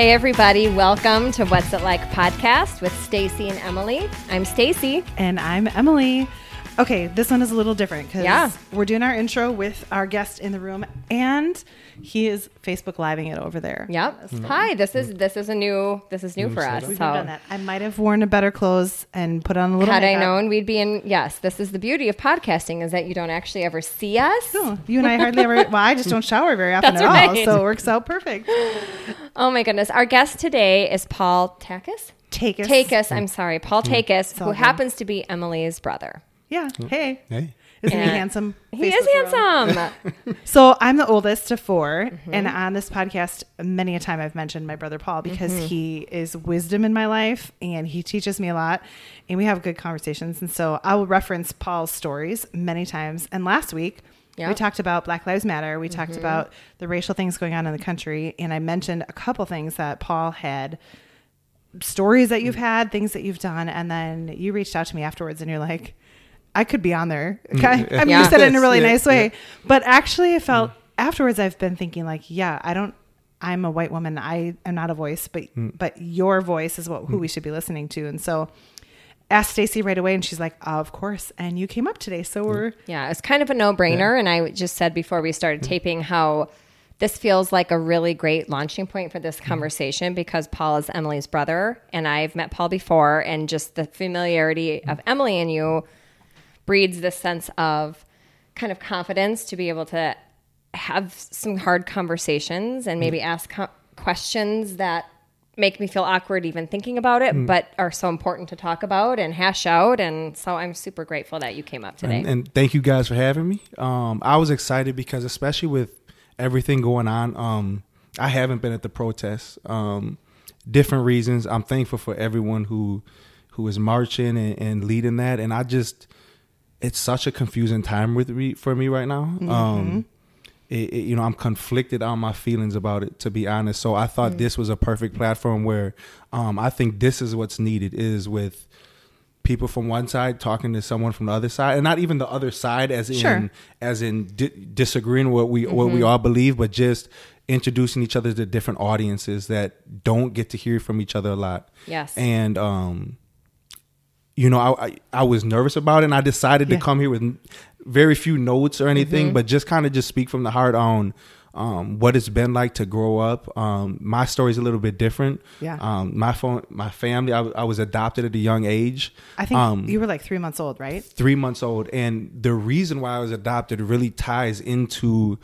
Hey everybody, welcome to What's It Like podcast with Stacy and Emily. I'm Stacy. And I'm Emily. Okay, this one is a little different because Yeah. we're doing our intro with our guest in the room, and he is Facebook living it over there. Yep. Hi. This is this is a new this is new for us. We've So done that. I might have worn a better clothes and put on a little. had I makeup. known we'd be in yes, this is the beauty of podcasting is that you don't actually ever see us. No, you and I hardly ever. Well, I just don't shower very often That's at all, right. so it works out perfect. Oh my goodness. Our guest today is Paul Takis. Take us. Takis, I'm mm. sorry, Paul mm. Takis, all who happens to be Emily's brother. Yeah. Hey. Hey. Isn't he handsome? He is Facebook handsome. So I'm the oldest of 4 Mm-hmm. and on this podcast, many a time I've mentioned my brother Paul because Mm-hmm. he is wisdom in my life and he teaches me a lot, and we have good conversations. And so I will reference Paul's stories many times. And last week. Yeah. We talked about Black Lives Matter. We talked Mm-hmm. about the racial things going on in the country. And I mentioned a couple things that Paul had stories that you've had, things that you've done. And then you reached out to me afterwards and you're like, I could be on there. Mm, I mean, Yeah. you said it in a really Yeah, nice way. yeah. But actually, I felt mm. afterwards, I've been thinking, like, yeah, I don't, I'm a white woman. I am not a voice, but, mm. but your voice is what, who we should be listening to. And so asked Stacy right away and she's like, of course. And you came up today. So we're, Yeah, it's kind of a no brainer. And I just said before we started taping how this feels like a really great launching point for this conversation because Paul is Emily's brother. And I've met Paul before. And just the familiarity of Emily and you breeds this sense of kind of confidence to be able to have some hard conversations and maybe ask co- questions that make me feel awkward even thinking about it, but are so important to talk about and hash out. And so I'm super grateful that you came up today. And, and thank you guys for having me. Um, I was excited because, especially with everything going on, um, I haven't been at the protests. Um, different reasons. I'm thankful for everyone who who is marching and, and leading that. And I just, it's such a confusing time with me for me right now. Um, it, it- you know, I'm conflicted on my feelings about it, to be honest. So I thought this was a perfect platform where um, I think this is what's needed is with people from one side talking to someone from the other side, and not even the other side as in as in di- disagreeing what we what we all believe, but just introducing each other to different audiences that don't get to hear from each other a lot. Yes. and um, you know, I, I I was nervous about it, and I decided Yeah. to come here with very few notes or anything, Mm-hmm. but just kind of just speak from the heart on um, what it's been like to grow up. Um, my story's a little bit different. Yeah. Um, my phone, my family, I, I, was adopted at a young age. I think um, you were like three months old, right? three months old, and the reason why I was adopted really ties into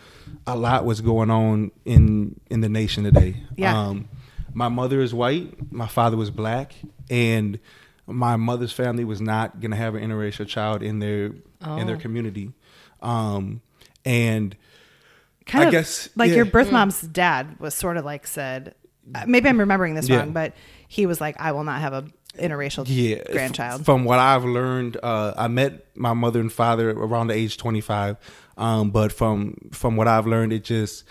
a lot what's going on in in the nation today. Yeah. Um, my mother is white. My father was black, and my mother's family was not going to have an interracial child in their in their Oh. community. Um, and kind I of guess, like yeah. your birth mom's dad was sort of like said uh, maybe i'm remembering this Yeah. wrong but he was like i will not have a interracial yeah, grandchild From what I've learned, uh, I met my mother and father around the age twenty five, um, but from from what I've learned, it just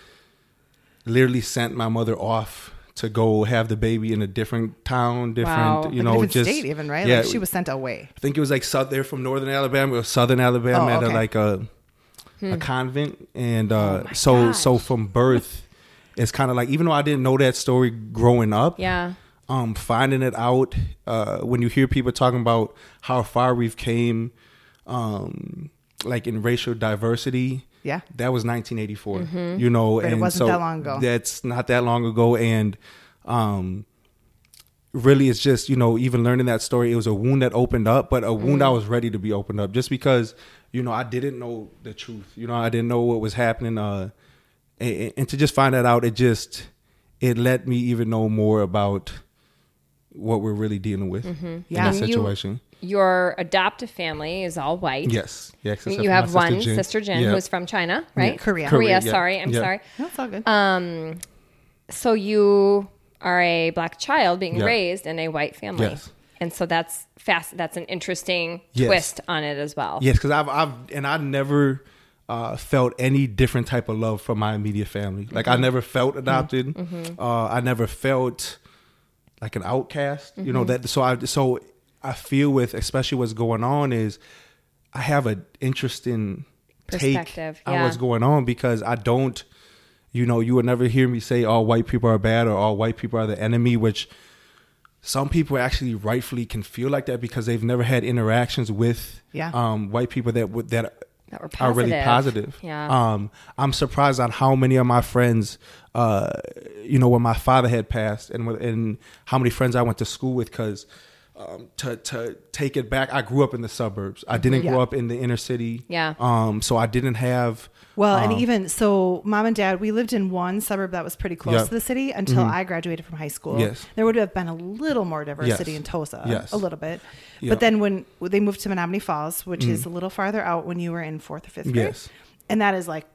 literally sent my mother off to go have the baby in a different town, different Wow. you Like know, different just state even right Yeah, like she was sent away I think it was like south. They're from northern Alabama or southern Alabama Oh, at a. Hmm. like a a convent, and uh, Oh so gosh. so from birth, it's kind of like even though I didn't know that story growing up, yeah. um, finding it out uh, when you hear people talking about how far we've came, um, like in racial diversity. Yeah. that was 1984. You know, But it and wasn't so that long ago. That's not that long ago, and um, really, it's just you know, even learning that story, it was a wound that opened up, but a wound I was ready to be opened up, just because you know I didn't know the truth. You know, I didn't know what was happening. Uh, and, and to just find that out, it just it let me even know more about what we're really dealing with in Yeah. that And you- situation. Your adoptive family is all white. yes, yes. except You have one sister Jen Yeah. who's from China, right? Korea. Korea, Korea, yeah. sorry. I'm Yeah. sorry. no, it's all good Um, so you are a black child being Yeah. raised in a white family. Yes. And so that's fast. That's an interesting Yes. twist on it as well. Yes, because I've I've and I never uh, felt any different type of love from my immediate family. Like I never felt adopted. Uh, I never felt like an outcast. You know that. So I so I feel with especially what's going on is I have an interesting take Perspective, on what's going on because I don't You know, you would never hear me say all white people are bad or all white people are the enemy, which some people actually rightfully can feel like that because they've never had interactions with Yeah. um, white people that would that That are really positive. positive. Yeah. Um, I'm surprised on how many of my friends, uh, you know, when my father had passed, and and how many friends I went to school with, because. Um, to to take it back, I grew up in the suburbs. I didn't Yeah. grow up in the inner city. Yeah. Um. So I didn't have. Well, and um, even so, mom and dad, we lived in one suburb that was pretty close Yeah. to the city until I graduated from high school. Yes. There would have been a little more diversity Yes. in Tosa. Yes. a little bit. Yeah. But then when they moved to Menomonee Falls, which is a little farther out when you were in fourth or fifth grade, Yes. and that is like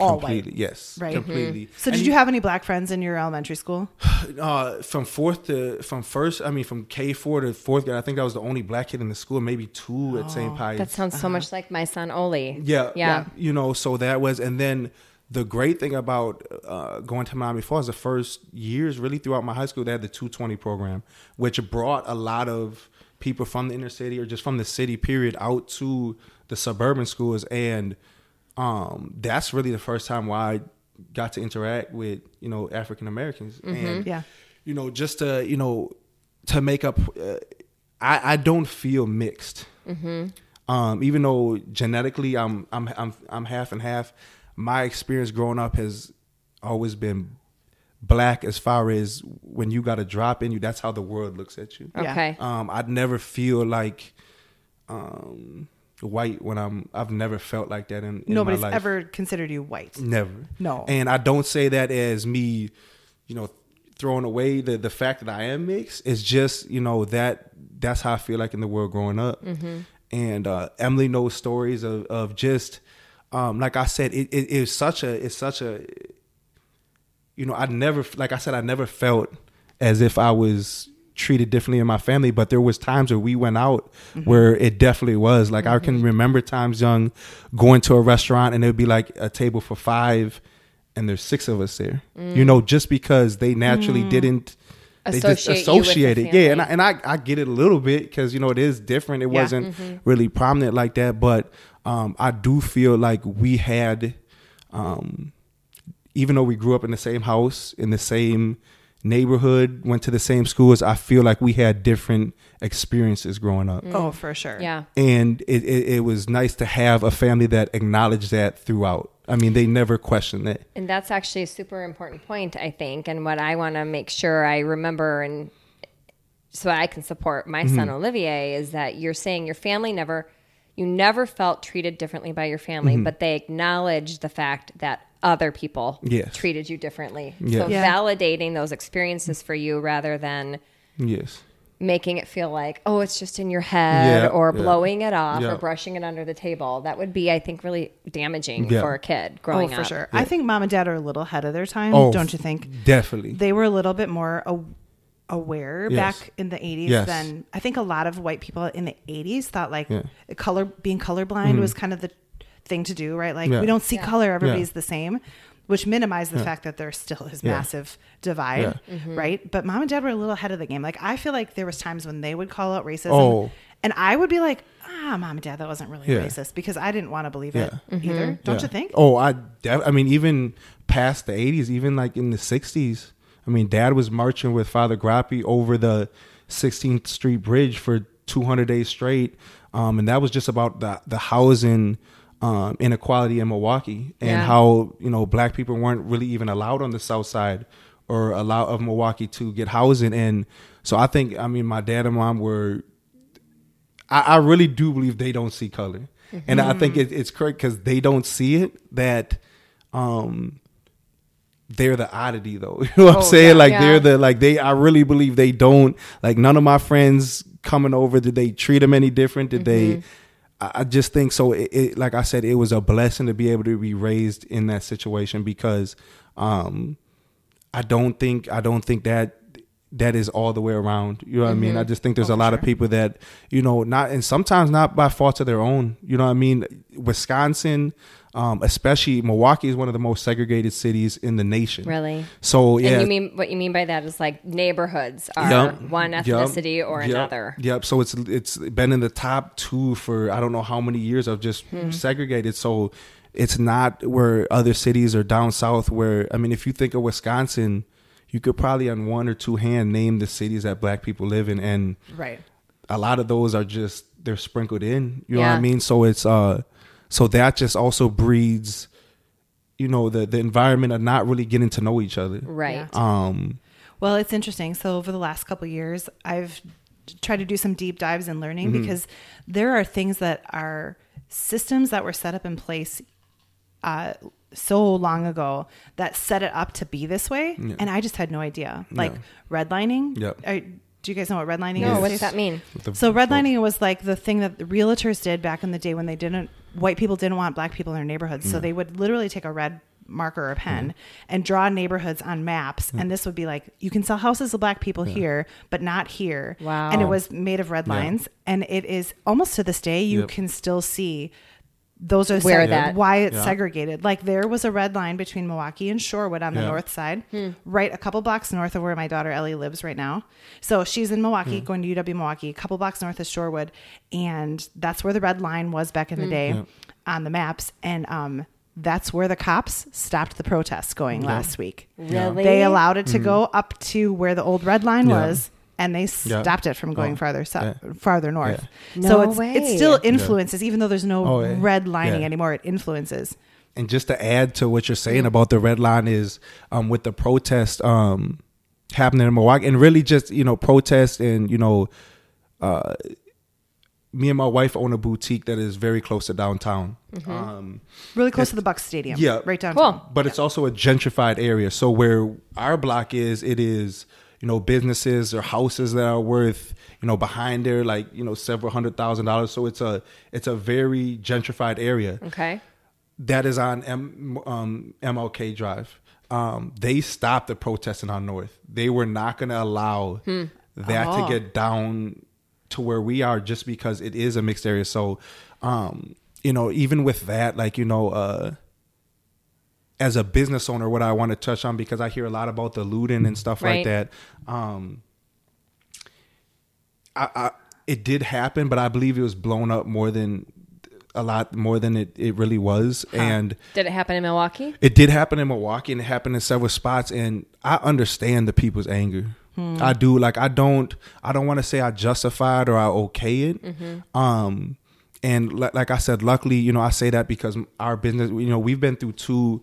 all completely. white. Yes. Right. Completely. So, And did you have any black friends in your elementary school? uh, from fourth to from first, I mean from K four to fourth grade, I think I was the only black kid in the school, maybe two at St. Pius. That sounds so much like my son Oli. yeah, Yeah. You know, so that was, and then the great thing about uh, going to Menomonee Falls, the first years really throughout my high school, they had the two twenty program, which brought a lot of people from the inner city or just from the city period out to the suburban schools, and um, that's really the first time where I got to interact with you know African Americans, and Yeah. you know, just to you know, to make up. Uh, I I don't feel mixed. Um, even though genetically I'm I'm I'm I'm half and half, my experience growing up has always been black. As far as when you got a drop in you, that's how the world looks at you. Okay. Um, I'd never feel like um, white when I'm. I've never felt like that in, in Nobody's my life. ever considered you white. Never. No. And I don't say that as me, you know, throwing away the the fact that I am mixed. It's just you know that that's how I feel like in the world growing up. And uh, Emily knows stories of of just um, like I said, it, it it's such a it's such a you know I never like I said I never felt as if I was treated differently in my family but there was times where we went out where it definitely was. Like I can remember times young going to a restaurant and it would be like a table for five and there's six of us there. You know just because they naturally didn't they just Associate the associated yeah and I, and I, I get it a little bit because you know it is different. It Yeah. wasn't really prominent like that but um, I do feel like we had um, even though we grew up in the same house in the same neighborhood went to the same schools i feel like we had different experiences growing up Oh, for sure. Yeah. and it, it, it was nice to have a family that acknowledged that throughout i mean they never questioned it And that's actually a super important point, I think. And what I want to make sure I remember and so I can support my son Mm-hmm. Olivier is that you're saying your family never, you never felt treated differently by your family, Mm-hmm. but they acknowledged the fact that other people Yes. treated you differently. Yes. So Yeah. validating those experiences for you rather than yes making it feel like, oh, it's just in your head Yeah, or yeah. blowing it off Yeah. or brushing it under the table. That would be, I think, really damaging Yeah. for a kid Oh, growing for up. sure. I think mom and dad are a little ahead of their time, oh don't you think? definitely They were a little bit more a- aware Yes. back in the 80s Yes. than I think a lot of white people in the 80s thought like Yeah. color being colorblind mm-hmm. was kind of the thing to do, right? Like Yeah. we don't see Yeah. color, everybody's the same, which minimized the Yeah. fact that there still is Yeah. massive divide, Yeah. Mm-hmm. right? But mom and dad were a little ahead of the game. Like I feel like there was times when they would call out racism Oh. and I would be like, "Ah, mom and dad, that wasn't really Yeah. racist" because I didn't want to believe Yeah. it Mm-hmm. either. Don't Yeah. you think? Oh, I, def- I mean, even past the '80s, even like in the '60s. I mean, Dad was marching with Father Groppi over the 16th Street Bridge for 200 days straight, um, and that was just about the the housing um, inequality in Milwaukee and Yeah. how you know black people weren't really even allowed on the South Side or allow of Milwaukee to get housing. And so I think, I mean, my dad and mom were I, I really do believe they don't see color, and I think it, it's correct because they don't see it. That um, they're the oddity, though. You know what I'm Oh, saying? yeah. like Yeah. they're the like they. I really believe they don't. Like none of my friends coming over. Did they treat them any different? Did they? I just think so. It, it, like I said, it was a blessing to be able to be raised in that situation because um, I don't think I don't think that that is all the way around. You know what I mean? I just think there's Oh, a lot of people that, you know, not and sometimes not by fault of their own. You know what I mean? Wisconsin, um, especially Milwaukee is one of the most segregated cities in the nation. Really? So yeah. And you mean what you mean by that is like neighborhoods are Yep. one Yep. ethnicity or Yep. another. Yep. So it's it's been in the top two for I don't know how many years of just Hmm. segregated. So it's not where other cities are down south. Where I mean, if you think of Wisconsin, you could probably on one or two hand name the cities that Black people live in, and Right. a lot of those are just they're sprinkled in. You know what I mean? So it's uh, so that just also breeds, you know, the the environment of not really getting to know each other. Right. Um. Well, it's interesting. So over the last couple of years, I've tried to do some deep dives in learning Mm-hmm. because there are things that are systems that were set up in place uh, so long ago that set it up to be this way, and I just had no idea. Like redlining. Yep. Are- do you guys know what redlining No, is? what does that mean? So folks. redlining was like the thing that the realtors did back in the day when they didn't white people didn't want black people in their neighborhoods. So they would literally take a red marker or pen and draw neighborhoods on maps and this would be like you can sell houses to black people here but not here. Wow. And it was made of red Yeah. lines and it is almost to this day you Yep. can still see those are Where seg- that- why it's Yeah. segregated. Like there was a red line between Milwaukee and Shorewood on the Yeah. north side, hmm. right a couple blocks north of where my daughter Ellie lives right now. So she's in Milwaukee, hmm. going to UW Milwaukee, a couple blocks north of Shorewood, and that's where the red line was back in the hmm. day Yeah. on the maps. And um, that's where the cops stopped the protests going last week. Really? They allowed it to go up to where the old red line. Yeah. was. And they Yeah. stopped it from going Oh, farther south, yeah. farther north. Yeah. So No it's way. it still influences, even though there's no Oh, yeah. red lining Yeah. anymore. It influences. And just to add to what you're saying about the red line is um, with the protest um, happening in Milwaukee, and really just you know protest and you know, uh, me and my wife own a boutique that is very close to downtown. Um, Really close to the Bucks Stadium. Yeah. Right downtown. Cool. but it's also a gentrified area. So where our block is, it is you know businesses or houses that are worth you know behind there like you know several hundred thousand dollars. So it's a it's a very gentrified area Okay. that is on M, um, MLK Drive. Um, they stopped the protesting on North. They were not going to allow that Oh. to get down to where we are just because it is a mixed area. So, um, you know, even with that, like, you know, uh, as a business owner, what I want to touch on because I hear a lot about the looting and stuff Right. like that. Um, I, I, it did happen, but I believe it was blown up more than a lot more than it, it really was. And Did it happen in Milwaukee? it did happen in Milwaukee and it happened in several spots. And I understand the people's anger. I do. Like I don't. I don't want to say I justify it or I okay it. Um, and like I said, luckily, you know, I say that because our business, you know, we've been through two.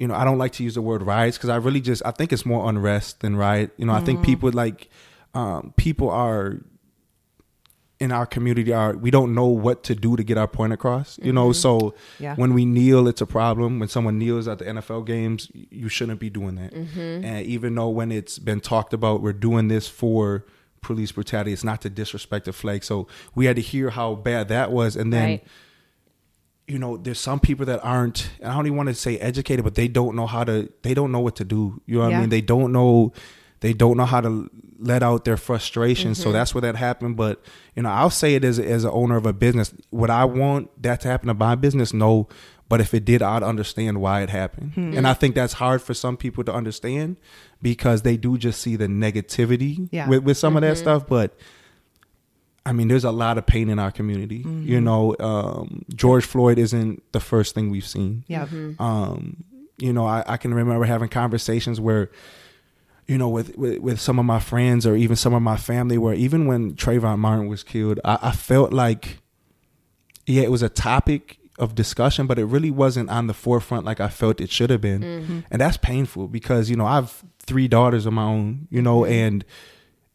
You know, I don't like to use the word riots because I really just I think it's more unrest than riot. You know, I think mm. people like um, people are in our community are we don't know what to do to get our point across. You know, mm-hmm. so Yeah. when we kneel, it's a problem. When someone kneels at the NFL games, you shouldn't be doing that. Mm-hmm. And even though when it's been talked about, we're doing this for police brutality, it's not to disrespect the flag. So we had to hear how bad that was, and then. Right. You know, there's some people that aren't. I don't even want to say educated, but they don't know how to. They don't know what to do. You know what Yeah. I mean? They don't know. They don't know how to let out their frustration. So mm-hmm. that's where that happened. But you know, I'll say it as as an owner of a business. Would I want that to happen to my business? No. But if it did, I'd understand why it happened. Hmm. And I think that's hard for some people to understand because they do just see the negativity Yeah. with, with some of that mm-hmm. stuff. But I mean, there's a lot of pain in our community. You know, um, George Floyd isn't the first thing we've seen. Yeah. Um, you know, I, I can remember having conversations where, you know, with, with, with some of my friends or even some of my family, where even when Trayvon Martin was killed, I, I felt like, yeah, it was a topic of discussion, but it really wasn't on the forefront like I felt it should have been. And that's painful because, you know, I have three daughters of my own, you know, and,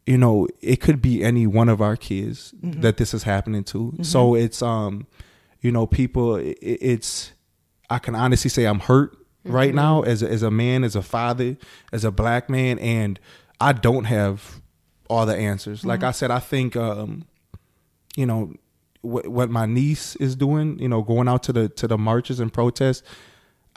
you know, it could be any one of our kids mm-hmm. that this is happening to. Mm-hmm. So it's, um, you know, people, it, it's, I can honestly say I'm hurt mm-hmm. right now as a, as a man, as a father, as a black man, and I don't have all the answers. Like I said, I think, um, you know, what what my niece is doing, you know, going out to the to the marches and protests.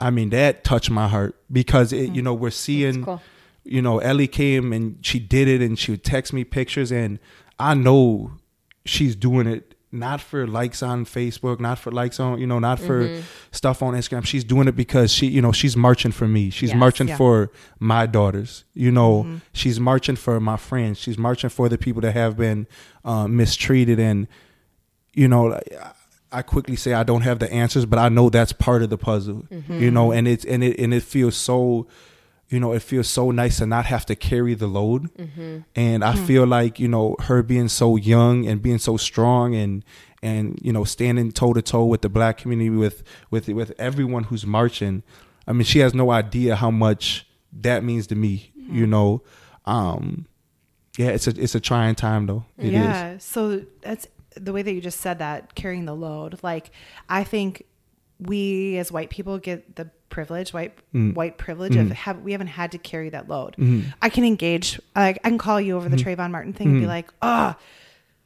I mean, that touched my heart because it, you know, we're seeing cool. You know, Ellie came and she did it and she would text me pictures and I know she's doing it not for likes on Facebook, not for likes on, you know, not for Mm-hmm. stuff on Instagram. She's doing it because she, you know, she's marching for me. She's Yes. marching Yeah. for my daughters. You know, she's marching for my friends. She's marching for the people that have been uh, mistreated. And, you know, I- I quickly say I don't have the answers, but I know that's part of the puzzle. You know, and it's and it and it feels so, you know, it feels so nice to not have to carry the load. Mm-hmm. And I hmm. feel like you know her being so young and being so strong and and you know standing toe to toe with the black community with with with everyone who's marching. I mean, she has no idea how much that means to me. Mm-hmm. You know, um, yeah, it's a it's a trying time though. It is. yeah. So that's the way that you just said that, carrying the load. Like, I think we as white people get the privilege, white Mm. white privilege Mm. of have we haven't had to carry that load. Mhm. I can engage. Like, I can call you over the Mm-hmm. Trayvon Martin thing and be like, "Oh,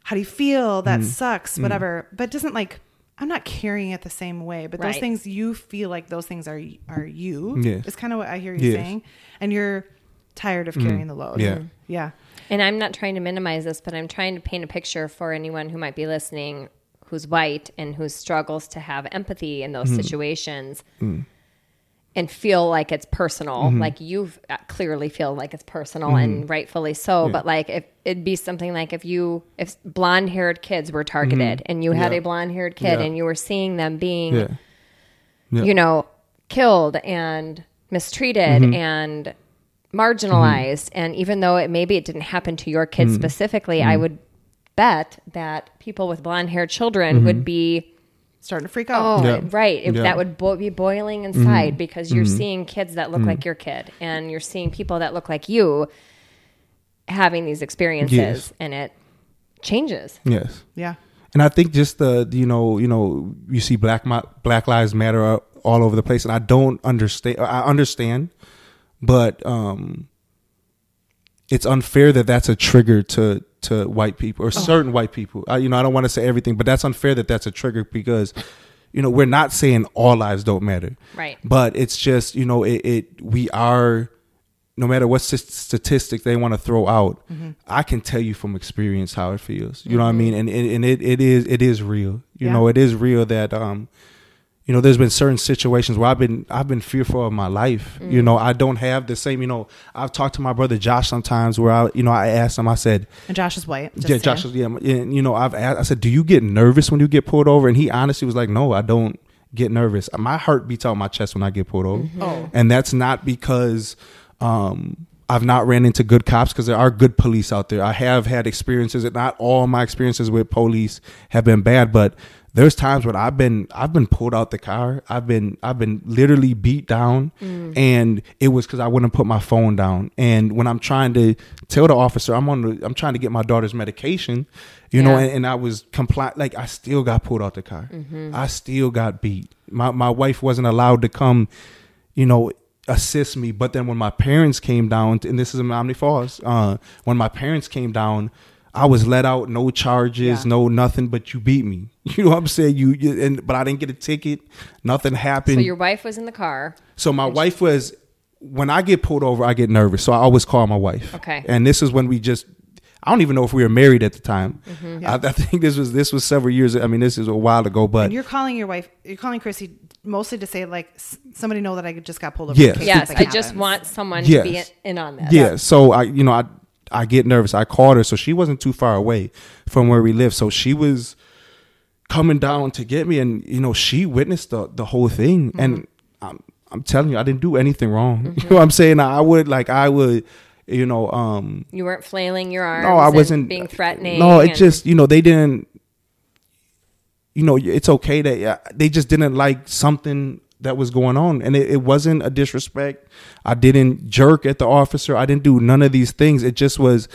how do you feel? That Mm. sucks." Whatever. But doesn't like. I'm not carrying it the same way, but those things you feel like those things are are you. Yes. It's kind of what I hear you Yes. saying, and you're tired of carrying the load. Yeah. Yeah. And I'm not trying to minimize this, but I'm trying to paint a picture for anyone who might be listening who's white and who struggles to have empathy in those situations and feel like it's personal. Mm-hmm. Like you uh, clearly feel like it's personal and mm-hmm. rightfully so. But like if it'd be something like if you, if blonde haired kids were targeted mm-hmm. and you had Yeah. a blonde haired kid Yeah. and you were seeing them being Yeah. Yeah. you know, killed and mistreated Mm-hmm. and marginalized. And even though it maybe it didn't happen to your Mm-hmm. kids specifically, I would bet that people with blonde haired children would be Starting to freak out. oh Mm-hmm. Yeah. right if Yeah. Mm-hmm. that would bo- be boiling inside because you're seeing kids that look like your kid and you're seeing people that look like you having these experiences Yes. and it changes. Yes. Yeah. And I think just the you know you know you see black Black Lives Matter uh, all over the place, and I don't understand. I understand, but um, it's unfair that that's a trigger to to white people or certain white people. I, you know, I don't want to say everything, but that's unfair that that's a trigger because you know we're not saying all lives don't matter, Right. But it's just you know it, it we are. No matter what statistic they want to throw out, I can tell you from experience how it feels. You know what I mean? And and, and it, it is it is real. You Yeah. know, it is real that um, you know, there's been certain situations where I've been I've been fearful of my life. You know, I don't have the same. You know, I've talked to my brother Josh sometimes where I, you know, I asked him. I said, And Josh is white. yeah. Josh, is yeah, and you know, I've asked, I said, do you get nervous when you get pulled over? And he honestly was like, no, I don't get nervous. My heart beats out my chest when I get pulled over, Oh. and that's not because um, I've not ran into good cops because there are good police out there. I have had experiences, and not all my experiences with police have been bad, but there's times when I've been I've been pulled out the car. I've been I've been literally beat down, and it was because I wouldn't put my phone down. And when I'm trying to tell the officer I'm on the I'm trying to get my daughter's medication, you know, and, and I was compliant. Like I still got pulled out the car. I still got beat. My my wife wasn't allowed to come, you know, assist me. But then when my parents came down, and this is in Menomonee Falls, uh, when my parents came down, I was let out, no charges, Yeah. no nothing. But you beat me. You know what I'm saying? You, you and but I didn't get a ticket. Nothing happened. So your wife was in the car. So my wife was when I get pulled over, I get nervous. So I always call my wife. Okay. And this is when we just I don't even know if we were married at the time. Mm-hmm. I, I think this was this was several years. I mean, this is a while ago, but And you're calling your wife, you're calling Chrissy mostly to say, like, s- somebody know that I just got pulled over. in Yes. Yes, something I just want someone Yes. to be in, in on this. yeah. So I, you know, I I get nervous. I called her, so she wasn't too far away from where we live. So she was coming down to get me, and you know, she witnessed the the whole thing, Mm-hmm. and I'm I'm telling you, I didn't do anything wrong. You know what I'm saying? I would like I would. You know, um, You weren't flailing your arms. No, I wasn't being threatening. No, it and- just you know they didn't. You know, it's okay that yeah, they just didn't like something that was going on, and it, it wasn't a disrespect. I didn't jerk at the officer. I didn't do none of these things. It just was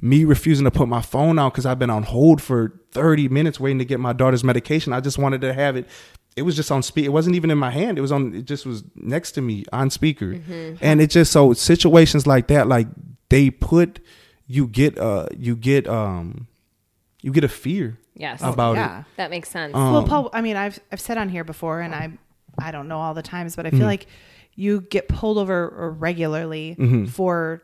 me refusing to put my phone out because I've been on hold for thirty minutes waiting to get my daughter's medication. I just wanted to have it. It was just on speak. It wasn't even in my hand. It was on. It just was next to me on speaker, and it just so situations like that, like they put you get uh you get um you get a fear yes, about yeah. it. that makes sense. Um, well, Paul, I mean, I've I've said on here before, and I I don't know all the times, but I feel Mm-hmm. like you get pulled over regularly Mm-hmm. for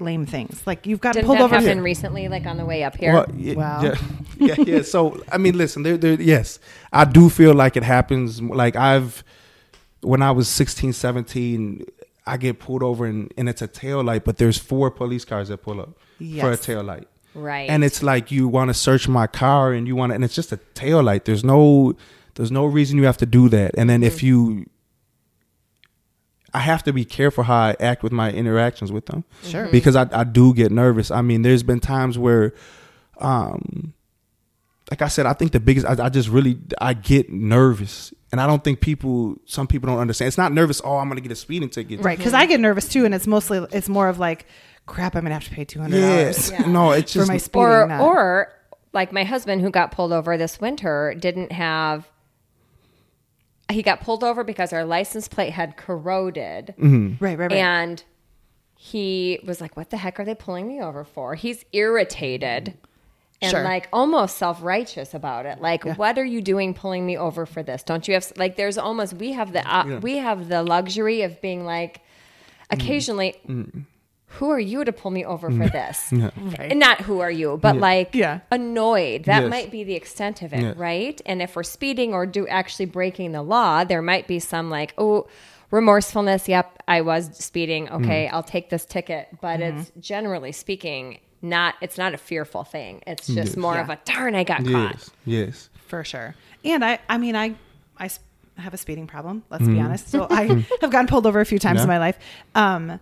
lame things. Like you've got Didn't pulled that over. happen recently, like on the way up here? Well, yeah, Wow. yeah, yeah, yeah. So I mean, listen, there, there, yes, I do feel like it happens. Like I've, when I was 16, 17, I get pulled over and, and it's a tail light, but there's four police cars that pull up for a Yes. tail light. right. And it's like you want to search my car and you want to, and it's just a tail light. There's no, there's no reason you have to do that. And then if you, I have to be careful how I act with my interactions with them Sure. because I, I do get nervous. I mean, there's been times where, um, like I said, I think the biggest, I, I just really, I get nervous. And I don't think people, some people don't understand. It's not nervous, oh, I'm going to get a speeding ticket. Right, because I get nervous too, and it's mostly it's more of like, crap, I'm gonna have to pay two hundred Yes. dollars No, it's just for just, my speeding. or not- or like my husband who got pulled over this winter didn't have he got pulled over because our license plate had corroded. Mm-hmm. right, right, right. and he was like what the heck are they pulling me over for? He's irritated and Sure. like almost self-righteous about it. Like what are you doing pulling me over for this? Don't you have like there's almost we have the uh, we have the luxury of being like occasionally who are you to pull me over for this and not who are you but like Yeah. annoyed that Yes. might be the extent of it Yeah. right and if we're speeding or do actually breaking the law there might be some like oh remorsefulness yep i was speeding okay Mm. i'll take this ticket but Mm-hmm. it's generally speaking not it's not a fearful thing it's just Yes. more Yeah. of a darn i got caught yes, yes. for sure. And I, I mean, I, I have a speeding problem. Let's Mm-hmm. be honest. So I have gotten pulled over a few times Yeah. in my life, um,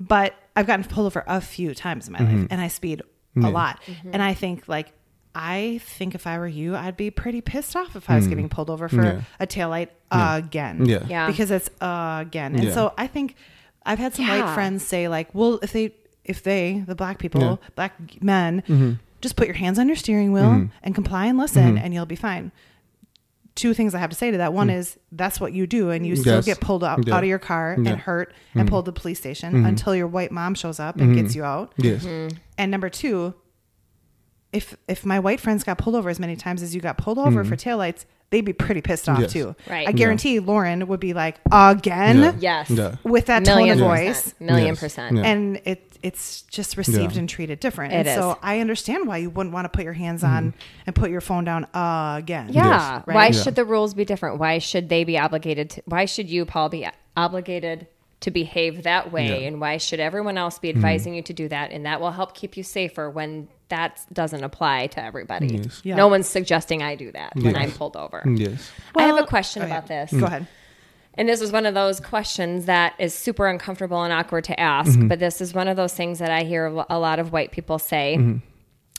but I've gotten pulled over a few times in my Mm-hmm. life, and I speed a lot. And I think like. I think if I were you, I'd be pretty pissed off if I was getting pulled over for Mm. Yeah. a taillight again. Yeah. Yeah. Because it's uh, again. And Yeah. so I think I've had some Yeah. white friends say like, well, if they, if they, the black people, Yeah. black men, Mm-hmm. just put your hands on your steering wheel and comply and listen and you'll be fine. Two things I have to say to that. One hmm. is that's what you do and you still Mm. Yes. get pulled out, Yeah. out of your car Yeah. and hurt and hmm. pulled to the police station hmm. until your white mom shows up and gets you out. Yes. And number two, if if my white friends got pulled over as many times as you got pulled over for taillights, they'd be pretty pissed off Yes. too. Right. I Yeah. guarantee Lauren would be like, again Yeah. yes Yeah. with that million tone of percent, voice. million Yes. percent Yeah. And it it's just received Yeah. and treated different. It and so. I understand why you wouldn't want to put your hands on and put your phone down again. Yeah. Yes. Right? Why Yeah. should the rules be different? Why should they be obligated to, why should you, Paul, be obligated to behave that way? Yeah. Mm-hmm. And why should everyone else be advising you to do that? And that will help keep you safer when that doesn't apply to everybody. Yes. Yeah. No one's suggesting I do that when I'm pulled over. Yes. I have a question oh, yeah. about this. Go ahead. And this is one of those questions that is super uncomfortable and awkward to ask, mm-hmm. but this is one of those things that I hear a lot of white people say. Mm-hmm.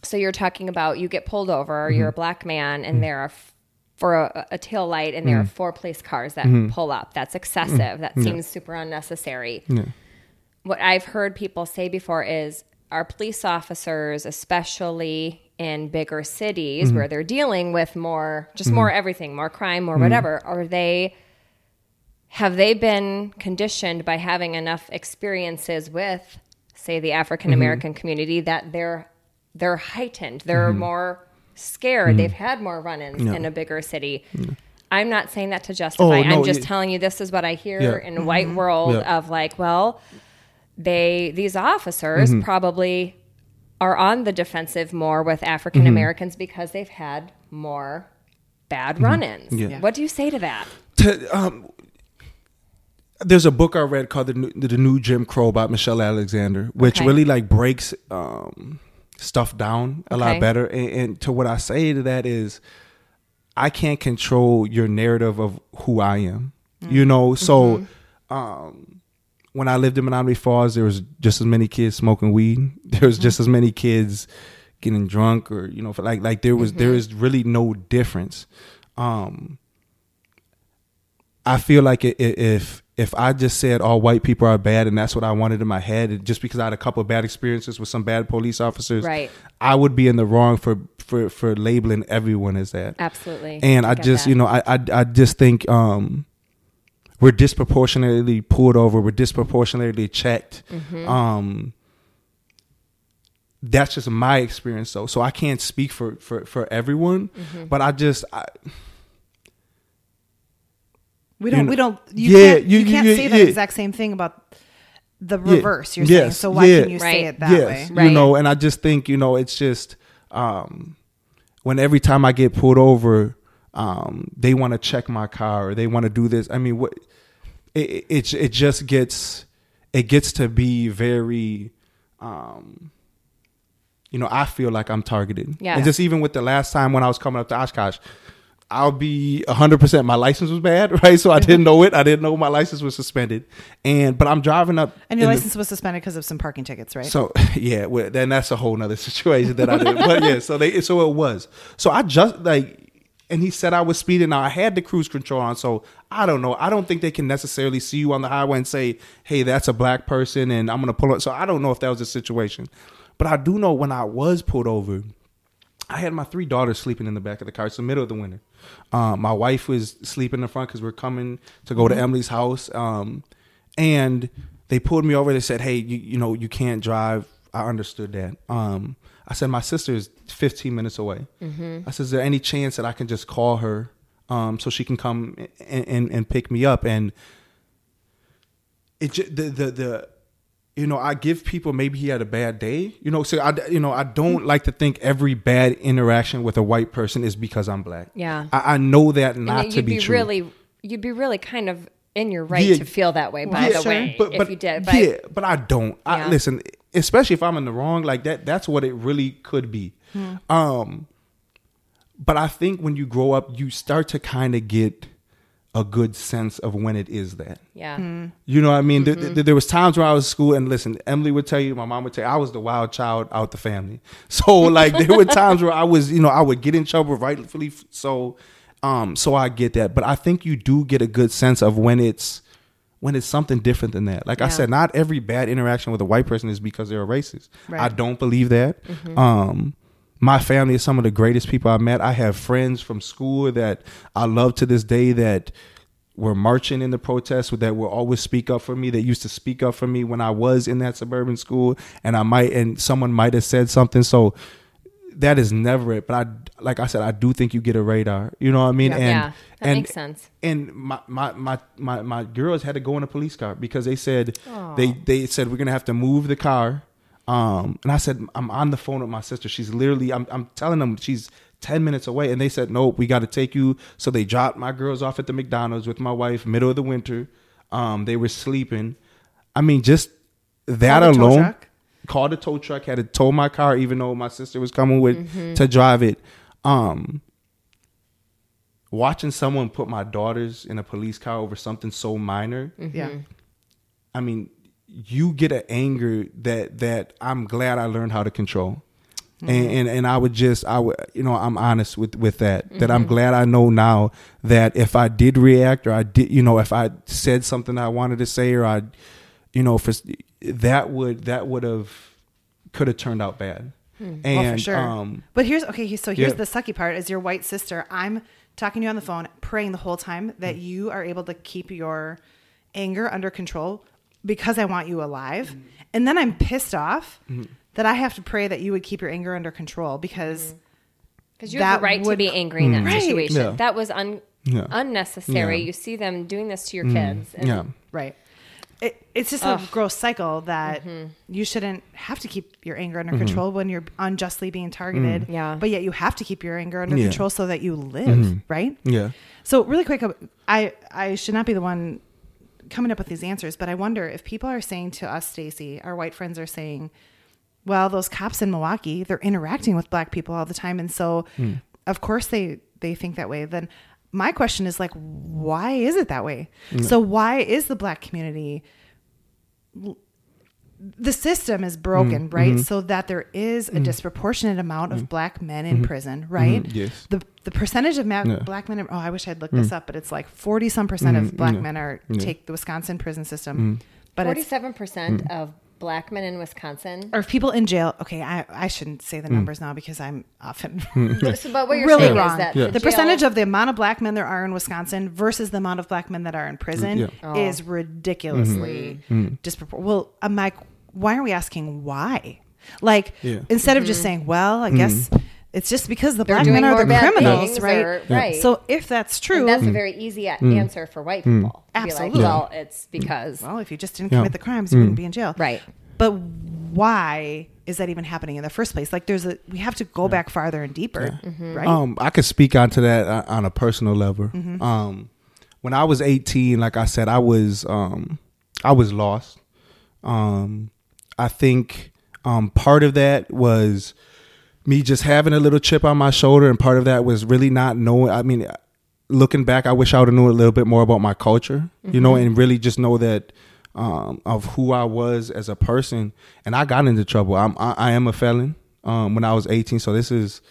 So you're talking about you get pulled over, mm-hmm. you're a black man, and there are f- for a, a tail light, and there are four police cars that pull up. That's excessive. That seems super unnecessary. Yeah. What I've heard people say before is our police officers, especially in bigger cities where they're dealing with more, just more everything, more crime, more whatever, are they have they been conditioned by having enough experiences with say the African American community that they're they're heightened they're more scared they've had more run-ins in a bigger city I'm not saying that to justify Oh, I'm just you- telling you this is what I hear Yeah. in a white world Yeah. of like well they these officers Mm-hmm. probably are on the defensive more with African Mm-hmm. Americans because they've had more bad run-ins. Yeah. What do you say to that? To, um, there's a book I read called the New, the New Jim Crow by Michelle Alexander, which Okay. really like breaks um, stuff down a Okay. lot better. And, and to what I say to that is, I can't control your narrative of who I am. You know, so um, when I lived in Menomonee Falls, there was just as many kids smoking weed. There was just as many kids getting drunk, or you know, like like there was there is really no difference. Um, I feel like if if I just said all white people are bad and that's what I wanted in my head, and just because I had a couple of bad experiences with some bad police officers, Right. I would be in the wrong for for for labeling everyone as that. Absolutely. And I, get just that. you know I, I I just think um we're disproportionately pulled over, we're disproportionately checked. Mm-hmm. Um that's just my experience though. So I can't speak for for for everyone, Mm-hmm. but I just I, We don't. know- we don't. You Yeah, can't. you- You, you- can't you- say that yeah. exact same thing about the Yeah. reverse. You're saying Yes. so. Why Yeah. can you say it that yes, way? Right. you know, and I just think you know it's just um, when every time I get pulled over, um, they want to check my car or they want to do this. I mean, what it, it it just gets it gets to be very. Um, you know, I feel like I'm targeted. Yeah. And just even with the last time when I was coming up to Oshkosh, I'll be 100% my license was bad, right? So I didn't know it. I didn't know my license was suspended. And but I'm driving up And your in the- license was suspended because of some parking tickets, right? so yeah, well, then that's a whole nother situation that I did. but yeah, so they so it was. So I just like and he said I was speeding. Now I had the cruise control on, so I don't know. I don't think they can necessarily see you on the highway and say, "Hey, that's a black person," and I'm gonna pull up. So I don't know if that was the situation, but I do know when I was pulled over, I had my three daughters sleeping in the back of the car. It's the middle of the winter. Um, my wife was sleeping in the front because we're coming to go to Emily's house. Um, and they pulled me over. They said, "Hey, you, you know, you can't drive." I understood that. Um, I said, "My sister is 15 minutes away." I said, "Is there any chance that I can just call her um, so she can come and, and, and pick me up?" And it the the the you know I give people maybe he had a bad day. You know, so I you know I don't like to think every bad interaction with a white person is because I'm black. Yeah. I, I know that not you'd to be, be true. really, you'd be really kind of in your right Yeah. to feel that way. By Yeah, the way, but, if but you did, but yeah, but I don't. I Yeah. listen, especially if I'm in the wrong, like that. That's what it really could be. Hmm. Um, but I think when you grow up, you start to kind of get a good sense of when it is that. yeah, You know what I mean? There- Mm-hmm. There, there was times where I was at school, and listen, Emily would tell you, my mom would tell you, I was the wild child out the family. So like, there were times where I was, you know, I would get in trouble, rightfully so. Um, so I get that, but I think you do get a good sense of when it's when it's something different than that. Like I said, not every bad interaction with a white person is because they're a racist. Right. I don't believe that. Mm-hmm. Um, my family is some of the greatest people I met. I have friends from school that I love to this day that were marching in the protests that will always speak up for me that used to speak up for me when I was in that suburban school and I might and someone might have said something so that is never it but I like I said I do think you get a radar you know what I mean Yeah. and yeah, that and makes sense. and my, my my my my girls had to go in a police car because they said they they said we're gonna have to move the car. Um, and I said I'm on the phone with my sister. She's literally I'm I'm telling them she's ten minutes away, and they said nope, we got to take you. So they dropped my girls off at the McDonald's with my wife, middle of the winter. Um, they were sleeping. I mean, just that Called alone. truck? Called a tow truck, had to tow my car, even though my sister was coming with Mm-hmm. to drive it. Um, watching someone put my daughters in a police car over something so minor Yeah. i mean you get an anger that that i'm glad i learned how to control and, and and i would just i would you know i'm honest with with that that i'm glad i know now that if i did react or i did you know if i said something i wanted to say or i you know for that would that would have could have turned out bad and well, for sure. um but here's okay. So here's Yeah. the sucky part: is your white sister. I'm talking to you on the phone, praying the whole time that Mm. you are able to keep your anger under control because I want you alive, Mm. and then I'm pissed off Mm-hmm. that I have to pray that you would keep your anger under control because Because you have that the right to would- be angry in that Right. situation. Mm. Yeah. That was un- Yeah. unnecessary. Yeah. You see them doing this to your kids. and- yeah right. It, it's just a gross cycle that you shouldn't have to keep your anger Mm-hmm. under control when you're unjustly being targeted. Mm. Yeah. But yet you have to keep your anger under Yeah. control so that you live, right? yeah So really quick, I I should not be the one coming up with these answers, but I wonder if people are saying to us, Stacy, our white friends are saying, well, those cops in Milwaukee, they're interacting with black people all the time, and so hmm. of course they they think that way. Then my question is like, why is it that way? Mm. So why is the black community the system is broken, mm-hmm. right? So that there is a mm. disproportionate amount of mm. black men in mm-hmm. prison, right? Mhm. Yes. The the percentage of ma- Yeah. black men. Oh, I wish I'd looked this mm. up, but it's like forty some percent of mm-hmm. black yeah. men are Yeah. take the Wisconsin prison system. But Forty-seven percent of black men in Wisconsin. or people in jail. Okay, I I shouldn't say the hmm. numbers now because I'm often hmm. So, but what you're really saying wrong. is that Yeah. The jail- percentage of the amount of black men there are in Wisconsin versus the amount of black men that are in prison Yeah. Oh. is ridiculously mm-hmm. Mm-hmm. Mm-hmm. disproportionate. Well, I'm like, why are we asking why? Like Yeah. instead of just saying, well, I guess It's just because the They're black doing men are the criminals, things right? or- right. So if that's true, And that's a very easy a- answer for white people. To be Absolutely. Like, well, it's because. well, if you just didn't Yeah. commit the crimes, you wouldn't be in jail. Right. But why is that even happening in the first place? Like, there's a we have to go back farther and deeper, right? Um, I could speak onto that uh, on a personal level. Mm-hmm. Um, when I was 18, like I said, I was um, I was lost. Um, I think um, part of that was me just having a little chip on my shoulder, and part of that was really not knowing. I mean, looking back, I wish I would have knew a little bit more about my culture, you know, and really just know that um, of who I was as a person. And I got into trouble. I'm, I, I am a felon um, when I was 18, so this is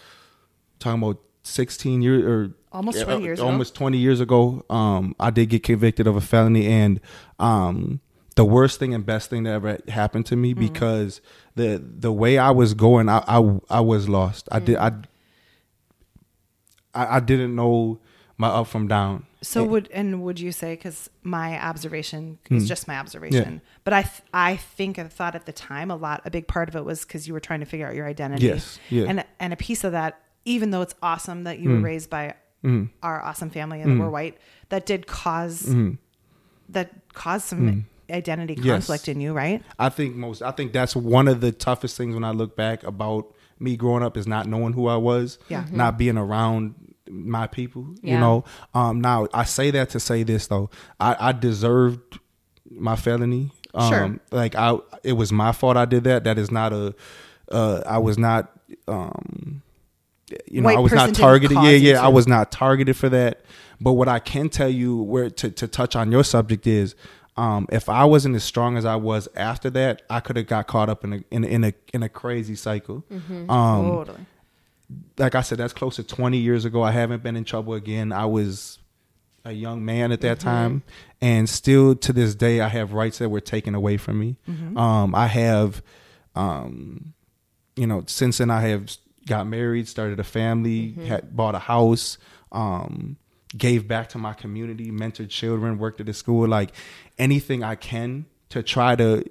talking about 16 years or Almost 20 years ago. almost 20 years ago. Um, I did get convicted of a felony, and um, the worst thing and best thing that ever happened to me mm-hmm. because the the way I was going, I I, I was lost. I did I, I I didn't know my up from down. So would and would you say because my observation is hmm. just my observation, but I th- I think I thought at the time a lot a big part of it was because you were trying to figure out your identity. Yes, yeah. And and a piece of that, even though it's awesome that you were hmm. raised by hmm. our awesome family and that we're white, that did cause that caused some identity Yes. conflict in you, right? I think most. I think that's one of the toughest things when I look back about me growing up is not knowing who I was. Yeah. Mhm. Not being around my people. You know. Um. Now I say that to say this though. I, I deserved my felony. Um, Sure. Like I, it was my fault. I did that. That is not a. Uh. I was not. Um. You know, White I was not targeted. Yeah, yeah. I was not targeted for that. But what I can tell you, where to, to touch on your subject is, um, if I wasn't as strong as I was after that, I could have got caught up in a in, a- in a in a crazy cycle. Mm-hmm. Um, totally. like I said, that's close to twenty years ago. I haven't been in trouble again. I was a young man at that time, and still to this day, I have rights that were taken away from me. Um, I have, um, you know, since then I have got married, started a family, had bought a house, um, gave back to my community, mentored children, worked at a school, like anything I can to try to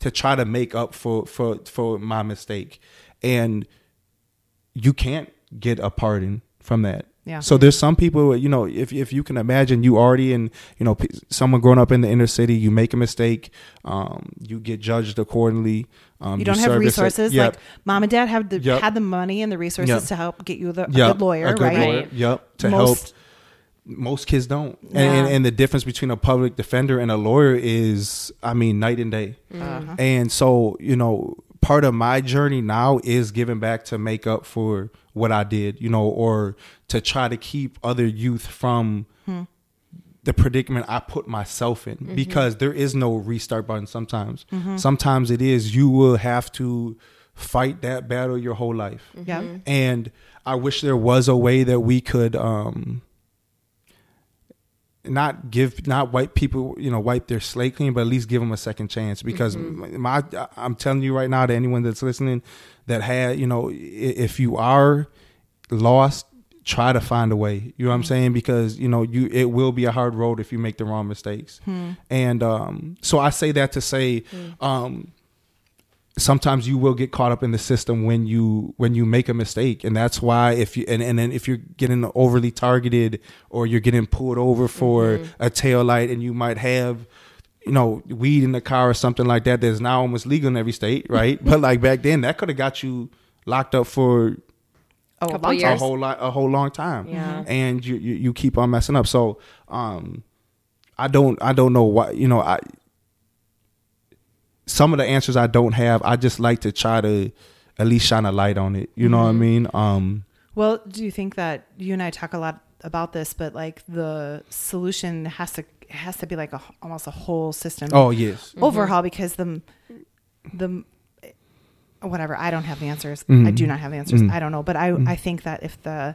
to try to make up for for for my mistake, and you can't get a pardon from that. Yeah. So there's some people, you know, if if you can imagine, you already in, you know, someone growing up in the inner city, you make a mistake, um, you get judged accordingly. Um, You don't have serve your resources. Yep. Like mom and dad have the Yep. had the money and the resources Yep. to help get you the, a good lawyer, A good right? lawyer. Yep. To Most- help. Most kids don't, and, Yeah. and and the difference between a public defender and a lawyer is, I mean, night and day. Mm-hmm. Uh-huh. And so, you know, part of my journey now is giving back to make up for what I did, you know, or to try to keep other youth from hmm. the predicament I put myself in mm-hmm. because there is no restart button sometimes. Mm-hmm. Sometimes it is you will have to fight that battle your whole life. Yeah. And I wish there was a way that we could um not give not white people you know wipe their slate clean but at least give them a second chance. Because my i'm telling you right now to anyone that's listening that had you know if you are lost try to find a way. You know what i'm saying? Because you know you it will be a hard road if you make the wrong mistakes. And um so i say that to say um sometimes you will get caught up in the system when you when you make a mistake. And that's why if you and, and then if you're getting overly targeted or you're getting pulled over for a tail light and you might have you know weed in the car or something like that that's now almost legal in every state right? But like back then that could have got you locked up for Oh, Couple long years. a whole lot a whole long time. Yeah. and you, you you keep on messing up. So um i don't i don't know why you know i some of the answers i don't have i just like to try to at least shine a light on it you know what i mean um Well, do you think that you and I talk a lot about this, but like the solution has to has to be like a almost a whole system oh yes overhaul because the the whatever I don't have the answers. I Mhm. do not have the answers. Mhm. I don't know, but I I think that if the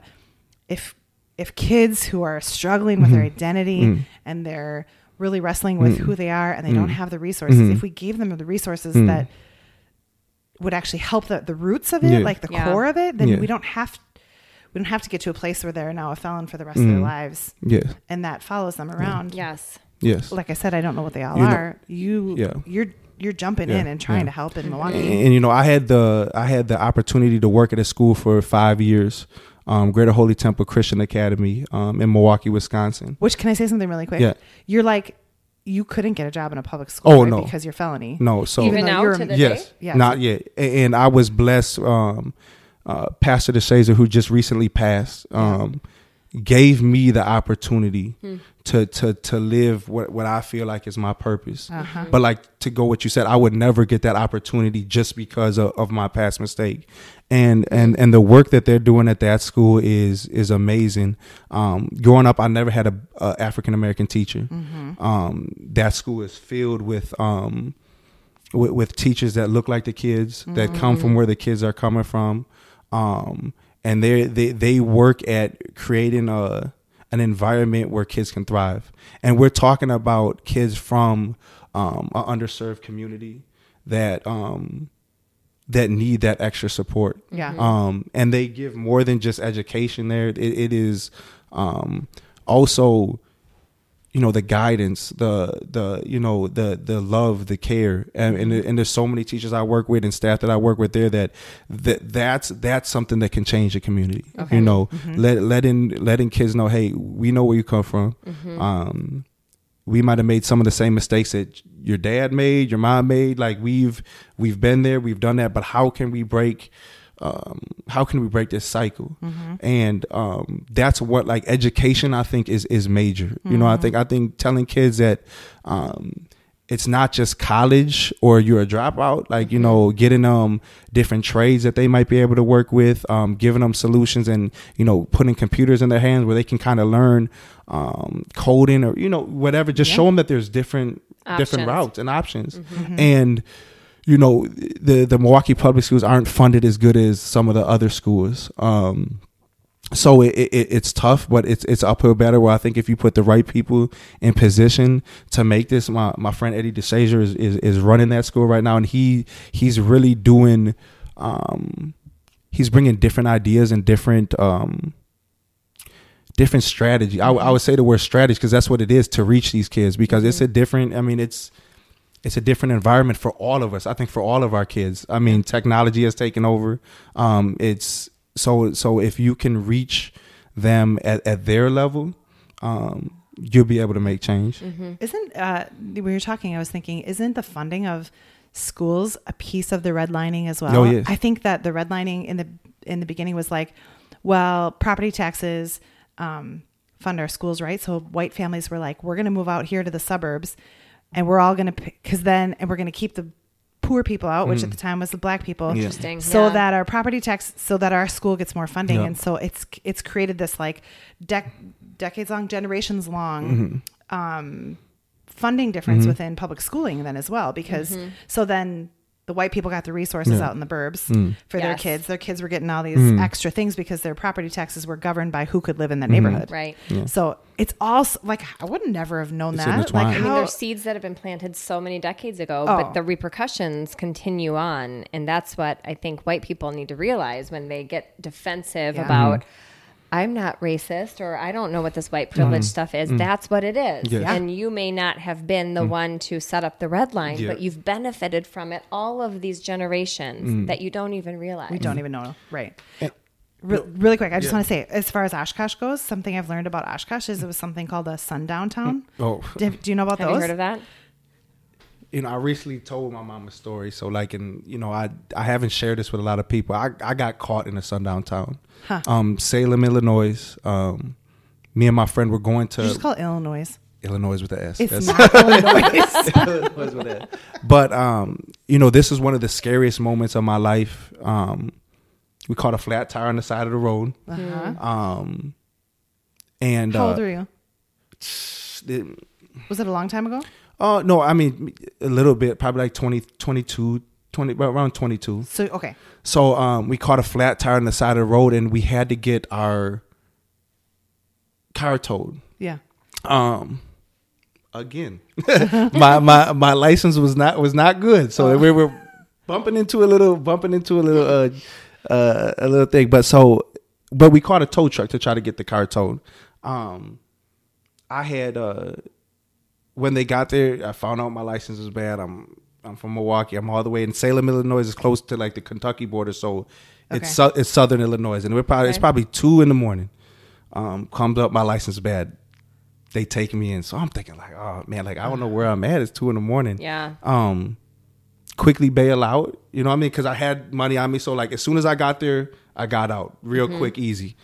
if if kids who are struggling with their identity Mhm. and they're really wrestling with Mhm. who they are and they don't Mhm. have the resources, Mhm. if we gave them the resources Mhm. that would actually help the, the roots of it, Yeah. like the Yeah. core of it, then Yeah. we don't have we don't have to get to a place where they're now a felon for the rest of their Mhm. lives yes and that follows them around. Yes. Yes. like I said, I don't know what they all You know- are. You, Yeah. you're you're jumping Yeah, in and trying yeah. to help in and, Milwaukee. and, you know, I had the I had the opportunity to work at a school for five years, um, Greater Holy Temple Christian Academy um, in Milwaukee, Wisconsin. Which can I say something really quick? Yeah. You're like you couldn't get a job in a public school Oh, right, no. because you're felony. No, so Even though now you're- to the yes, day? Yes. not yet. A- And I was blessed. Um, uh, Pastor DeShazer, who just recently passed, um, gave me the opportunity to to to live what what I feel like is my purpose. Uh-huh. But like to go what you said, I would never get that opportunity just because of, of my past mistake. And and and the work that they're doing at that school is is amazing. Um, growing up, I never had a, a African American teacher. Um, that school is filled with um, with, with teachers that look like the kids that come from where the kids are coming from um, and they they they work at creating a an environment where kids can thrive and we're talking about kids from um, an underserved community that um, that need that extra support. Yeah. um, and they give more than just education there. It, it is um, also you know the guidance the the you know the the love the care. And and, and there's so many teachers i work with and staff that i work with there that that that's that's something that can change the community Okay. you know let letting letting kids know hey we know where you come from. Um we might have made some of the same mistakes that your dad made your mom made like we've we've been there we've done that but how can we break um, how can we break this cycle? And um, that's what like education I think is is major. You know, I think I think telling kids that um, it's not just college or you're a dropout. Like you know, getting them different trades that they might be able to work with, um, giving them solutions, and you know, putting computers in their hands where they can kind of learn um, coding or you know whatever. Just show them that there's different different routes and options, and you know the the Milwaukee public schools aren't funded as good as some of the other schools. Um, so it, it it's tough, but it's it's uphill battle. Where I think if you put the right people in position to make this, my my friend Eddie DeShazer is, is is running that school right now, and he he's really doing, um, he's bringing different ideas and different um different strategy. I, I would say the word strategy because that's what it is to reach these kids because it's a different. I mean, it's it's a different environment for all of us. I think for all of our kids. I mean, technology has taken over. Um, it's so so if you can reach them at, at their level, um, you'll be able to make change. Isn't uh, we were talking? I was thinking, isn't the funding of schools a piece of the redlining as well? Oh, yes. I think that the redlining in the in the beginning was like, well, property taxes um, fund our schools, right? So white families were like, we're going to move out here to the suburbs, and we're all going to because then and we're going to keep the poor people out, which at the time was the black people. Yeah. Interesting. So Yeah. that our property tax, so that our school gets more funding, Yeah. and so it's it's created this like dec- decades long, generations long um, funding difference Mm-hmm. within public schooling then as well because so then the white people got the resources Yeah. Mm. out in the burbs mm. for their kids their kids were getting all these mm. extra things because their property taxes were governed by who could live in that mm-hmm. neighborhood Right. Yeah. so it's all like i would never have known It's that intertwined. like I mean, how there's seeds that have been planted so many decades ago, Oh. but the repercussions continue on. And that's what I think white people need to realize when they get defensive Yeah. about, mm. I'm not racist or I don't know what this white mm-hmm. privilege stuff is. Mm-hmm. That's what it is. Yes. Yeah. And you may not have been the mm. one to set up the red line, Yeah. but you've benefited from it all of these generations mm. that you don't even realize. we don't even know right Re- really quick i just want to say as far as oshkosh goes something i've learned about oshkosh is it was something called a sundown town mm. Oh, do, do you know about Have those you heard of that? You know, I recently told my mom a story. So, like, in you know, I I haven't shared this with a lot of people. I I got caught in a sundown town, Huh. um, Salem, Illinois. Um, me and my friend were going to You just call illinois Illinois with the S. it's That's- not illinois Illinois with that. But um, you know, this is one of the scariest moments of my life. Um, we caught a flat tire on the side of the road. uh-huh. Um, and how uh, old are you it- was it a long time ago Oh no, I mean a little bit, probably like 20, 22, 20, around 22. so okay So um, we caught a flat tire on the side of the road, and we had to get our car towed. yeah Um, again, my my my license was not was not good, so we were bumping into a little bumping into a little uh, uh a little thing. But so, but we caught a tow truck to try to get the car towed. Um, I had uh when they got there, I found out my license was bad. I'm I'm from Milwaukee. I'm all the way in Salem, Illinois. is close to like the Kentucky border, so it's su- it's Southern Illinois, and we're probably it's probably two in the morning. Um, comes up, my license is bad. They take me in, so I'm thinking like, oh man, like I don't know where I'm at. It's two in the morning. Yeah. Um, quickly bail out. You know what I mean? Because I had money on me, so like as soon as I got there, I got out real Mm-hmm. quick, easy.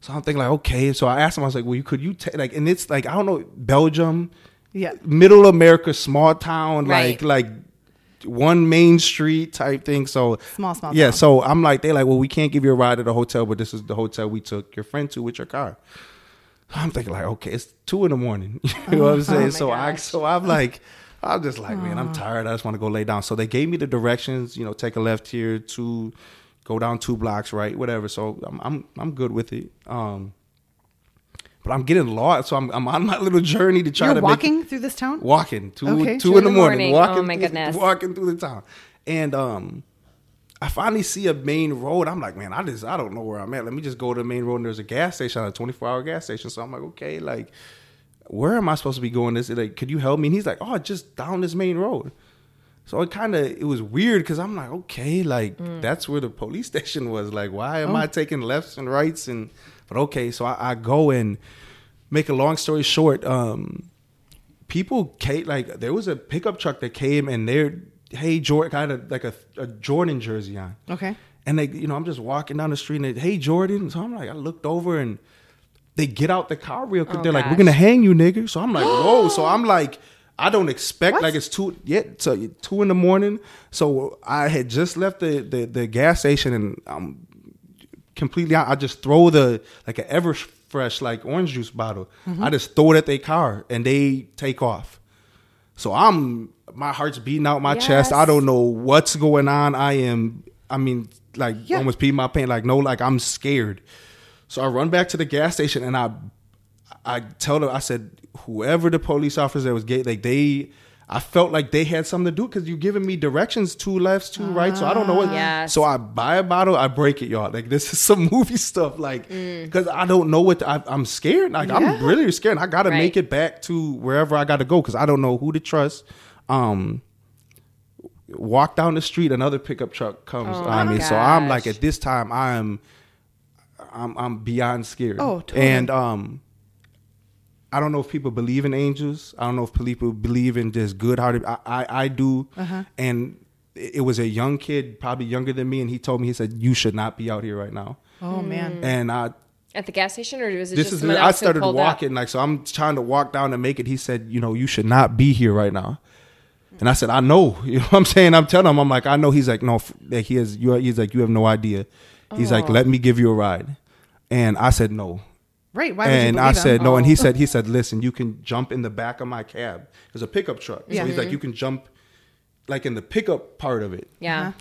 So I'm thinking like, okay. So I asked him, I was like, well, you could you take like, and it's like I don't know, Belgium, Yeah. middle America, small town, Right. like like one main street type thing. So Small, small Yeah. town. So I'm like, they're like, well, we can't give you a ride to the hotel, but this is the hotel we took your friend to with your car. I'm thinking like, okay, it's two in the morning. you know what I'm saying? my so i so i'm like, I'm just like, man, I'm tired. I just want to go lay down. So they gave me the directions. You know, take a left here, to go down two blocks, right, whatever. So I'm I'm I'm good with it. Um, but I'm getting lost. So I'm I'm on my little journey to try You're to walking through this town? walking two Okay. two in the morning, morning. Oh, walking my through- goodness. walking through the town, and um. I finally see a main road. I'm like, man, I just I don't know where I'm at. Let me just go to the main road. And there's a gas station, a 24 hour gas station. So I'm like, okay, like, where am I supposed to be going? This like, could you help me? And he's like, oh, just down this main road. So it kind of it was weird because I'm like, okay, like that's where the police station was. Like, why am I taking lefts and rights? And but okay, so I, I go and make a long story short. Um, people came like there was a pickup truck that came and they're hey Jordan got a like a, a Jordan jersey on. Okay. And they, you know, I'm just walking down the street and they, hey Jordan. So I'm like, I looked over and they get out the car real quick. Oh, They're like, we're gonna hang you, nigga. So I'm like, whoa. So I'm like, I don't expect What? like it's two yet so two in the morning. So I had just left the the, the gas station and I'm completely I just throw the like an ever fresh like orange juice bottle. Mm-hmm. I just throw it at their car and they take off. So I'm my heart's beating out my chest. I don't know what's going on. I am I mean like Yeah. almost peeing my pants like no like I'm scared. So I run back to the gas station and I I tell them I said whoever the police officer that was gay like they I felt like they had something to do because you're giving me directions two lefts two right so I don't know what Yes. so I buy a bottle I break it y'all like this is some movie stuff like because I don't know what to- I, I'm scared like I'm really scared I gotta Right. make it back to wherever I gotta go because I don't know who to trust um walk down the street another pickup truck comes Oh on me so I'm like at this time I'm I'm I'm beyond scared Oh, totally. and um I don't know if people believe in angels. I don't know if people believe in just good-hearted. I I, I do, Uh-huh. and it it was a young kid, probably younger than me, and he told me he said you should not be out here right now. Oh man. And I At the gas station, or was it this just is someone I else who started pulled up? walking like so. I'm trying to walk down to make it. He said, you know, you should not be here right now. And I said, I know. You know what I'm saying? I'm telling him, I'm like, I know. He's like, no, f- he has. You, he's like, you have no idea. He's like, Oh. let me give you a ride. And I said no. Right. Why would you and believe I said him? no, and he Oh. said he said, listen, you can jump in the back of my cab. There's a pickup truck, Yeah. so he's like, you can jump like in the pickup part of it. Yeah. Uh-huh.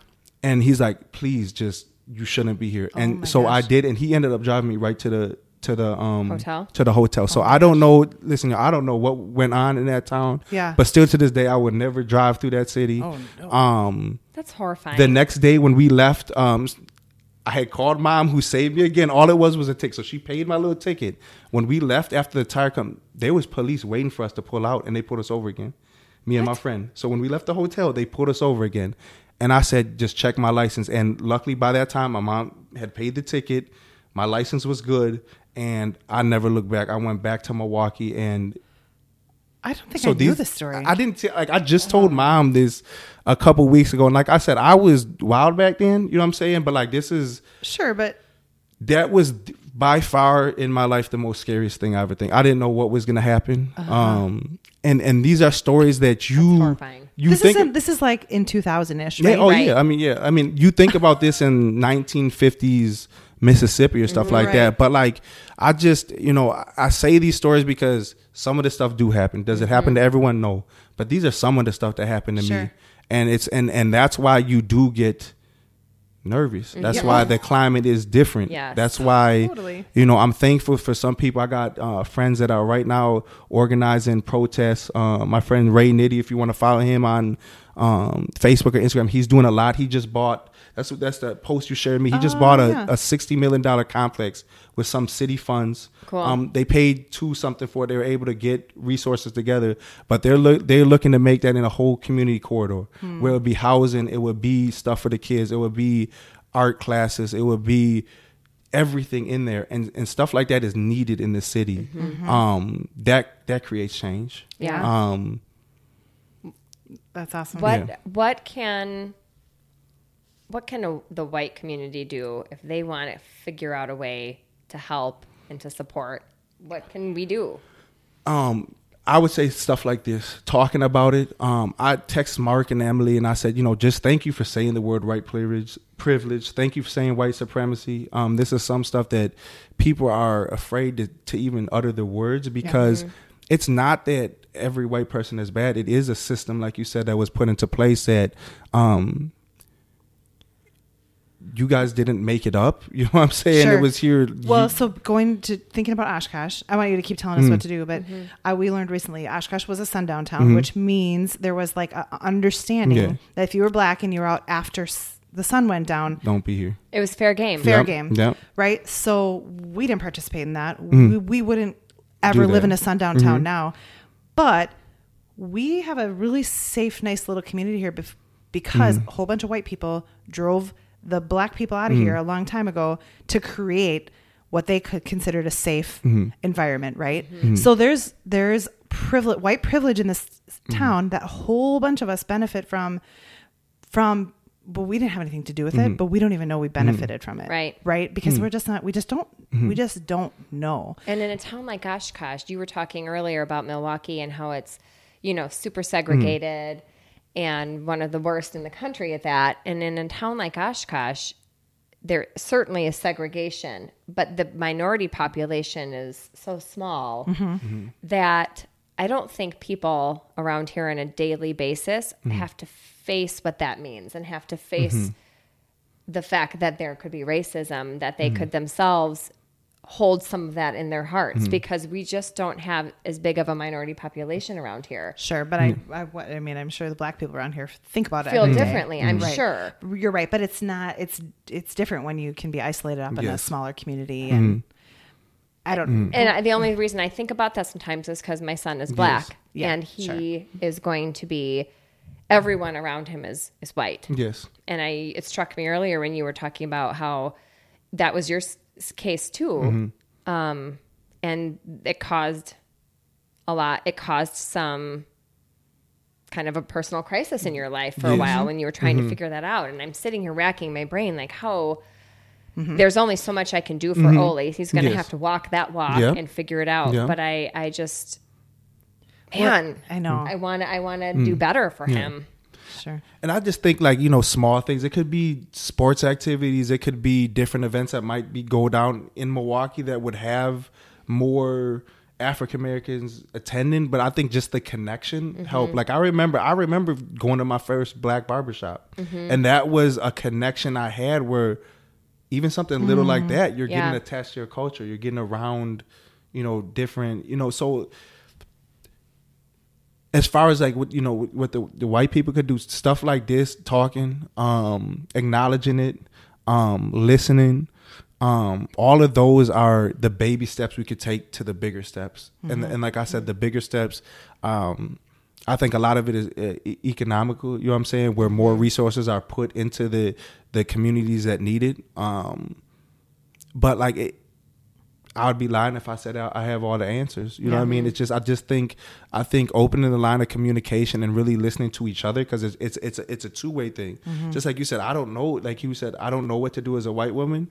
And he's like, please, just you shouldn't be here. Oh my and so I did, and he ended up driving me right to the to the um Hotel? to the hotel. Oh So I don't know. Listen, I don't know what went on in that town. Yeah. But still to this day, I would never drive through that city. Oh, no. Um. That's horrifying. The next day when we left, um, I had called mom who saved me again. All it was was a ticket, so she paid my little ticket. When we left after the tire come, there was police waiting for us to pull out, and they put us over again, me and my friend. So when we left the hotel, they pulled us over again, and I said, just check my license. And luckily, by that time, my mom had paid the ticket, my license was good, and I never looked back. I went back to Milwaukee, and I don't think I knew this story. I didn't t- like. I just told mom this a couple weeks ago, and like I said, I was wild back then. You know what I'm saying? But like, this is sure, but that was by far in my life the most scariest thing I ever think. I didn't know what was gonna happen. Um, and and these are stories that you horrifying. you this think. isn't. This is like in 2000 ish, yeah, right? oh Right. yeah. I mean, yeah. I mean, you think about this in 1950s Mississippi or stuff like that. But like, I just you know I, say these stories because some of the stuff do happen. Does it happen to everyone? No. But these are some of the stuff that happened to me, and it's and and that's why you do get nervous. That's Yeah. why the climate is different. Yes. That's why Totally. you know I'm thankful for some people. I got uh, friends that are right now organizing protests. Uh, my friend Ray Nitty, if you want to follow him on um, Facebook or Instagram. He's doing a lot. He just bought. That's what that's the post you shared me. He just Oh, bought a, yeah. a sixty million dollar complex with some city funds. Cool. Um, they paid two something for it. They were able to get resources together, but they're look they're looking to make that in a whole community corridor where it would be housing, it would be stuff for the kids, it would be art classes, it would be everything in there, and and stuff like that is needed in the city. Um, that that creates change. Yeah. Um, That's awesome. What Yeah. what can what can a, the white community do if they want to figure out a way to help and to support? What can we do? um, I would say stuff like this, talking about it. Um, I text Mark and Emily and I said, you know, just thank you for saying the word white privilege. Privilege. Thank you for saying white supremacy. Um, this is some stuff that people are afraid to, to even utter the words because it's not that every white person is bad. It is a system, like you said, that was put into place that um, you guys didn't make it up. You know what I'm saying? Sure. It was here. Well, you- so going to thinking about Oshkosh, I want you to keep telling us what hmm. to do. But uh, we learned recently Oshkosh was a sundown town, mm-hmm. which means there was like a a understanding Yeah. that if you were black and you were out after s- the sun went down, don't be here. It was fair game. fair Yep, game, yep. right? So we didn't participate in that. Hmm. We, we wouldn't ever live in a sundown town mm-hmm. now, but we have a really safe, nice little community here bef- because hmm. a whole bunch of white people drove the black people out of here mm-hmm. a long time ago to create what they could consider a safe mm-hmm. environment, right? Mm-hmm. So there's there's privilege, white privilege in this town that a whole bunch of us benefit from from but we didn't have anything to do with it, but we don't even know we benefited from it. Right. Right. Because we're just not, we just don't, we just don't know. And in a town like Oshkosh, you were talking earlier about Milwaukee and how it's, you know, super segregated and one of the worst in the country at that. And in a town like Oshkosh, there certainly is segregation, but the minority population is so small mm-hmm. Mm-hmm. that I don't think people around here on a daily basis mm-hmm. have to face what that means and have to face the fact that there could be racism, that they could themselves hold some of that in their hearts mm-hmm. because we just don't have as big of a minority population around here. Sure. But I, mm. I, what- I mean, I'm sure the black people around here think about it. Feel every day. differently, I'm mm-hmm. Right. sure. You're right. But it's not, it's, it's different when you can be isolated up in a smaller community. Mm-hmm. And I don't, And I, the only reason I think about that sometimes is because my son is black Yeah, and he is going to be, everyone around him is, is white. Yes. and I it struck me earlier when you were talking about how that was your s- s- case too, mm-hmm. um, and it caused a lot. It caused some kind of a personal crisis in your life for a while when you were trying to mm-hmm. figure that out. And I'm sitting here racking my brain like how. Mm-hmm. There's only so much I can do for Ole. He's going to Yes. have to walk that walk and figure it out. But I, I just, man, I know. I want to, I want to mm. do better for him. Sure. And I just think like, you know, small things. It could be sports activities, it could be different events that might be go down in Milwaukee that would have more African Americans attending, but I think just the connection helped. Mm-hmm. Like I remember I remember going to my first black barbershop. Mm-hmm. And that was a connection I had where even something little like mm-hmm. that, you're Yeah. getting attached to your culture. You're getting around, you know, different, you know, so as far as like what you know what the, the white people could do stuff like this talking um acknowledging it um listening um all of those are the baby steps we could take to the bigger steps and and like i said the bigger steps um I think a lot of it is uh, economical. You know what I'm saying? Where more resources are put into the the communities that need it. Um, but like it, I would be lying if I said I I have all the answers. You know what I mean? It's just I just think I think opening the line of communication and really listening to each other because it's it's it's a, it's a two way thing. Mm-hmm. Just like you said, I don't know. Like you said, I don't know what to do as a white woman.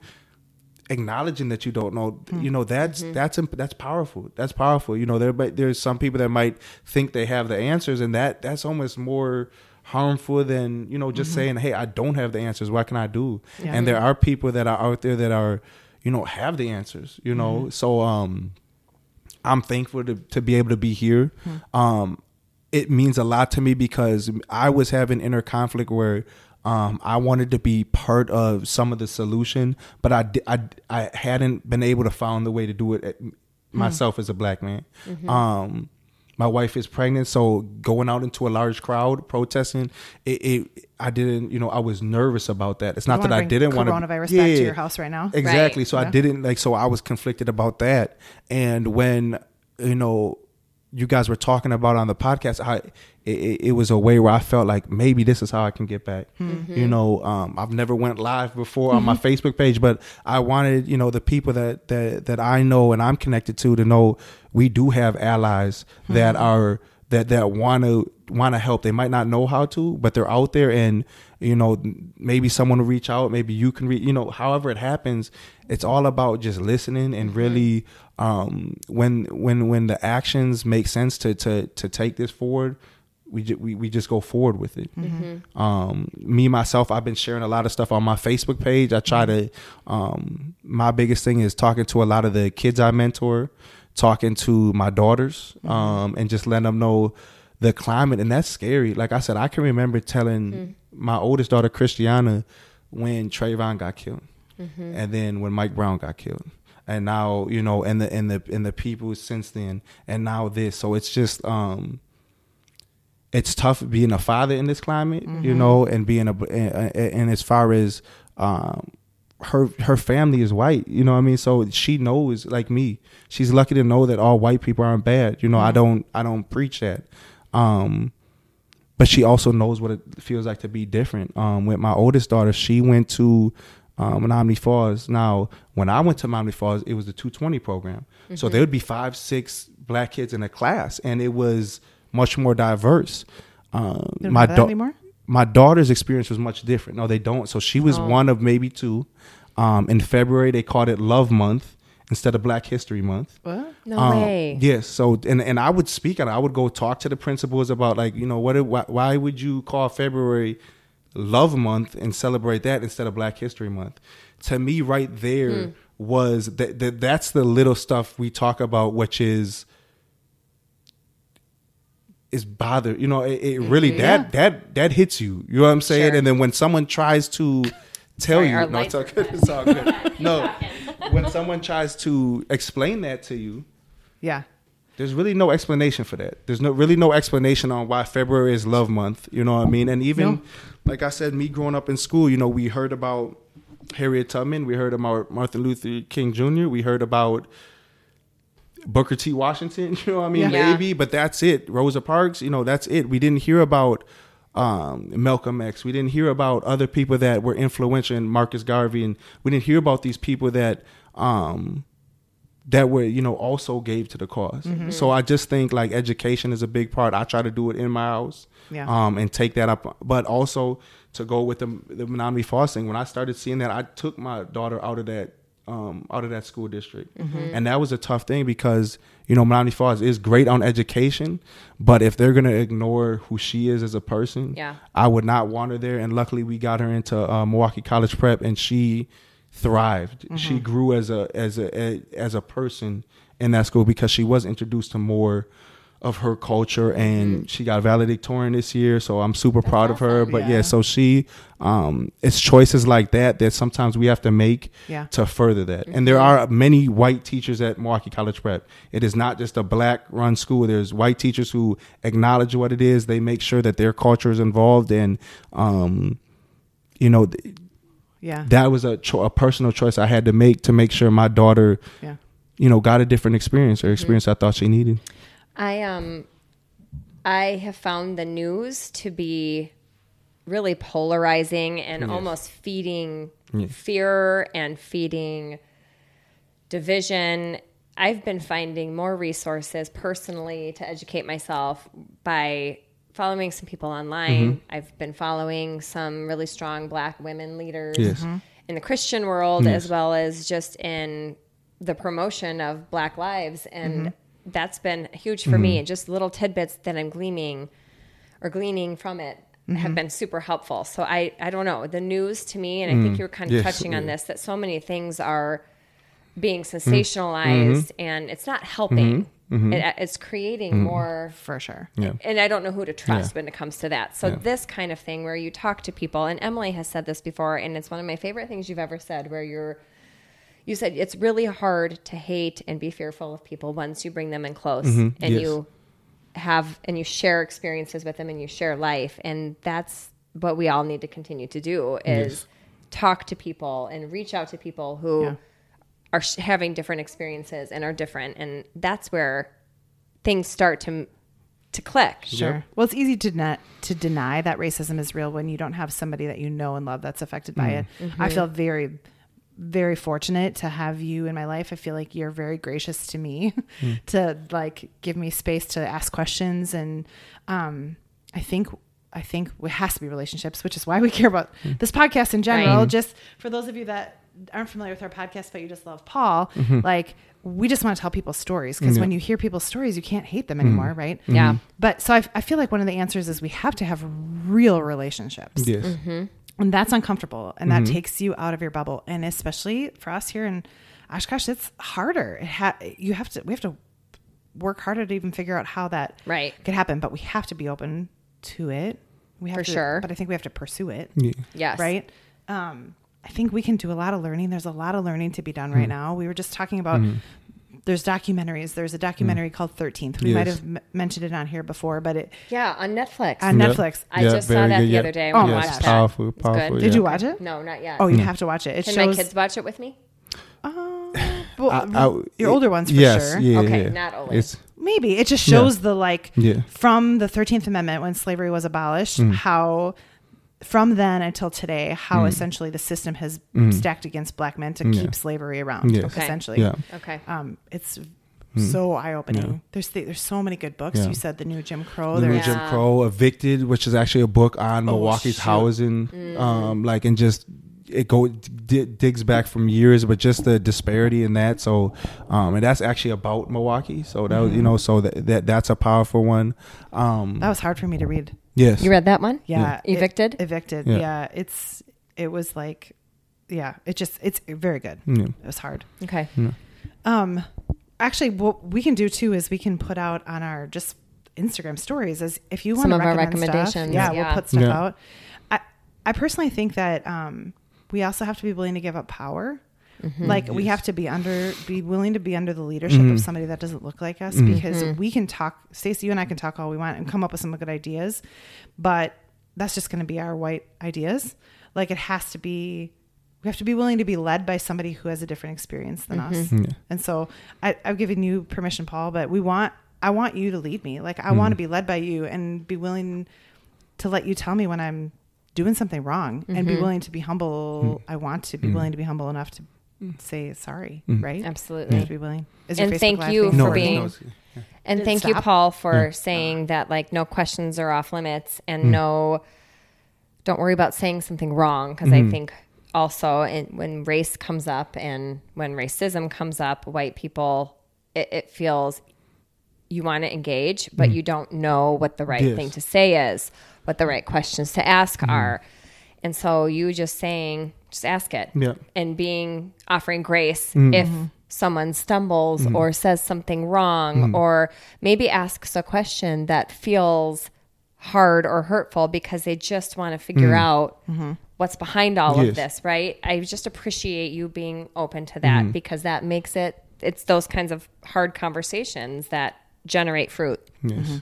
Acknowledging that you don't know, mm-hmm. you know that's mm-hmm. that's imp- that's powerful. That's powerful. You know there but there's some people that might think they have the answers, and that that's almost more harmful than you know just saying, "Hey, I don't have the answers. What can I do?" Yeah. And there are people that are out there that are you know have the answers you know? So um i'm thankful to, to be able to be here. Um it means a lot to me because i was having inner conflict where um, I wanted to be part of some of the solution, but I, I, I hadn't been able to find the way to do it at myself as a black man. Um, my wife is pregnant, so going out into a large crowd protesting, it, it I didn't, you know, I was nervous about that. It's not that I didn't want to coronavirus back to your house right now. Exactly. Right. So Yeah. I didn't like. So I was conflicted about that. And when you know, you guys were talking about on the podcast, I it, it it was a way where I felt like maybe this is how I can get back. You know, um, I've never went live before on my Facebook page, but I wanted you know the people that that that I know and I'm connected to to know we do have allies that are that that want to want to help. They might not know how to, but they're out there, and you know maybe someone will reach out. Maybe you can reach. You know, however it happens, it's all about just listening and really um, when when when the actions make sense to to to take this forward. We, ju- we we just go forward with it. Um, me myself, I've been sharing a lot of stuff on my Facebook page. I try to. Um, my biggest thing is talking to a lot of the kids I mentor, talking to my daughters, um, and just letting them know the climate, and that's scary. Like I said, I can remember telling my oldest daughter Christiana when Trayvon got killed, and then when Mike Brown got killed, and now you know, and the and the and the people since then, and now this. So it's just um, it's tough being a father in this climate, you know, and being a and, and as far as um, her her family is white, you know what I mean. So she knows, like me, she's lucky to know that all white people aren't bad. You know, I don't I don't preach that. Um, but she also knows what it feels like to be different. Um, with my oldest daughter, she went to um, Menomonee Falls. Now, when I went to Menomonee Falls, it was the 220 program. So there would be five, six black kids in a class, and it was much more diverse. Um, They don't my have that dau- anymore? my daughter's experience was much different. No, they don't. So she was Oh. one of maybe two. Um, in February, they called it Love Month instead of Black History Month. What? No Um, way. Yes. So and and I would speak and. I would go talk to the principals about like you know what why, why would you call February Love Month and celebrate that instead of Black History Month? To me, right there was that, that that's the little stuff we talk about, which is is bother. You know, it, it really that that that hits you. You know what I'm saying? Sure. And then when someone tries to tell Sorry, you, no, it's all good. It's all good. no, when someone tries to explain that to you, Yeah. there's really no explanation for that. There's no really no explanation on why February is Love Month. You know what I mean? And even No. like I said, me growing up in school, you know, we heard about Harriet Tubman, we heard about Martin Luther King Jr., we heard about Booker T. Washington. You know what I mean? Yeah. Maybe, but that's it. Rosa Parks. You know, that's it. We didn't hear about um, Malcolm X. We didn't hear about other people that were influential, and Marcus Garvey, and we didn't hear about these people that. Um, that were you know also gave to the because Mm-hmm. So I just think like education is a big part. I try to do it in my house, Yeah. um, and take that up. But also to go with the the Menomonee Falls thing. When I started seeing that, I took my daughter out of that um, out of that school district, Mm-hmm. and that was a tough thing because you know Menomonee Falls is great on education, but if they're gonna ignore who she is as a person, Yeah. I would not want her there. And luckily, we got her into uh, Milwaukee College Prep, and she thrived. Mm-hmm. She grew as a as a, a as a person in that school because she was introduced to more of her culture, and she got valedictorian this year. So I'm super proud of her. But yeah. Yeah. so she, um, it's choices like that that sometimes we have to make Yeah. to further that. And there are many white teachers at Milwaukee College Prep. It is not just a black run school. There's white teachers who acknowledge what it is. They make sure that their culture is involved and um you know Yeah. that was a cho- a personal choice I had to make to make sure my daughter yeah. you know got a different experience or experience I thought she needed. I um I have found the news to be really polarizing and Yes. almost feeding Yes. fear and feeding division. I've been finding more resources personally to educate myself by following some people online. Mm-hmm. I've been following some really strong black women leaders Yes. Mm-hmm. in the Christian world Yes. as well as just in the promotion of black lives and mm-hmm. That's been huge for me mm-hmm. and just little tidbits that i'm gleaning or gleaning from it have mm-hmm. been super helpful so i i don't know the news to me and i think mm. you were kind of Yes. touching on this that so many things are being mm-hmm. sensationalized and it's not helping It, it's creating more For sure. Yeah. and I don't know who to trust Yeah. when it comes to that. So Yeah. this kind of thing where you talk to people, and Emily has said this before, and it's one of my favorite things you've ever said, where you're you said it's really hard to hate and be fearful of people once you bring them in close mm-hmm. and Yes. you have and you share experiences with them and you share life and that's what we all need to continue to do is Yes. talk to people and reach out to people who Yeah. are sh- having different experiences and are different and that's where things start to to click Sure. Well, it's easy to not to deny that racism is real when you don't have somebody that you know and love that's affected by mm. it. I mm-hmm. feel very, very fortunate to have you in my life. I feel like you're very gracious to me hmm. to like give me space to ask questions, and um, I think. I think it has to be relationships, which is why we care about hmm. this podcast in general. Right. Just for those of you that aren't familiar with our podcast, but you just love Paul, mm-hmm. like we just want to tell people stories because Yeah. Mm-hmm. when you hear people's stories, you can't hate them hmm. anymore, right? yeah mm-hmm. But so I, I feel like one of the answers is we have to have real relationships. Yes. Mm-hmm. And that's uncomfortable. And that takes you out of your bubble. And especially for us here in Oshkosh, it's harder. It ha- you have to, we have to work harder to even figure out how that Right. could happen. But we have to be open to it. We have For to, sure. But I think we have to pursue it. Yeah. yes Right. Um, I think we can do a lot of learning. There's a lot of learning to be done Mm-hmm. right now. We were just talking about there's documentaries. There's a documentary called 13th. We might Mm. Have m- mentioned it on here before, but it yeah on netflix on Yeah. Netflix. I just saw that good. the Yeah. other day. I Oh wanna my watch gosh. that. Powerful, It's powerful. Did you watch it? no not yet Oh, you have to watch it. It can shows. my kids watch it with me Uh, well, I- I- your older ones for yes, sure. Yeah, Okay, yeah. not only. It's Maybe it just shows the like Yeah. from the Thirteenth Amendment when slavery was abolished, Mm. how from then until today, how Mm. essentially the system has stacked against black men to Yeah. keep slavery around. Yes. Okay. Essentially, yeah. okay um, it's so eye opening. Yeah. There's th- there's so many good books. Yeah. You said the new Jim Crow. The new There's Yeah. Jim Crow, Evicted, which is actually a book on Oh, Milwaukee's shoot. housing, Mm. um, like and just it go d- digs back from years, but just the disparity in that. So, um, and that's actually about Milwaukee. So that was, you know, so that, that that's a powerful one. Um, that was hard for me to read. yes, you read that one Yeah, Yeah. it- Evicted? evicted. Yeah. Yeah. it's it was like, yeah, it just it's very good. Yeah. It was hard. okay Um, actually, what we can do too is we can put out on our just Instagram stories as if you want Some to of our recommend stuff, recommendations, yeah, yeah. we'll put stuff Yeah. out. I I personally think that um, we also have to be willing to give up power. Mm-hmm. Like we have to be under, be willing to be under the leadership Mhm. of somebody that doesn't look like us, Mhm. because Mm-hmm. we can talk. Stacey, you and I can talk all we want and come up with some good ideas, but that's just going to be our white ideas. Like it has to be. We have to be willing to be led by somebody who has a different experience than Mm-hmm. us. Yeah. And so I, I've given you permission, Paul, but we want, I want you to lead me. Like I want to Mm. be led by you and be willing to let you tell me when I'm doing something wrong and Mm-hmm. be willing to be humble. Mm. I want to be willing to be humble enough to say sorry, Mm. right? Absolutely have be willing. Is And thank Live you thing for no, being- no, it's- And Did it thank you. Paul, for saying that like no questions are off limits and no, don't worry about saying something wrong because I think also in, when race comes up and when racism comes up, white people it, it feels you want to engage, but you don't know what the right Yes. thing to say is, what the right questions to ask mm-hmm. are, and so you just saying just ask it. Yeah. and being offering grace mm. if mm-hmm. someone stumbles mm-hmm. or says something wrong mm. or maybe asks a question that feels hard or hurtful because they just want to figure mm. out what's behind all of this right? I just appreciate you being open to that because that makes it it's those kinds of hard conversations that generate fruit. Yes.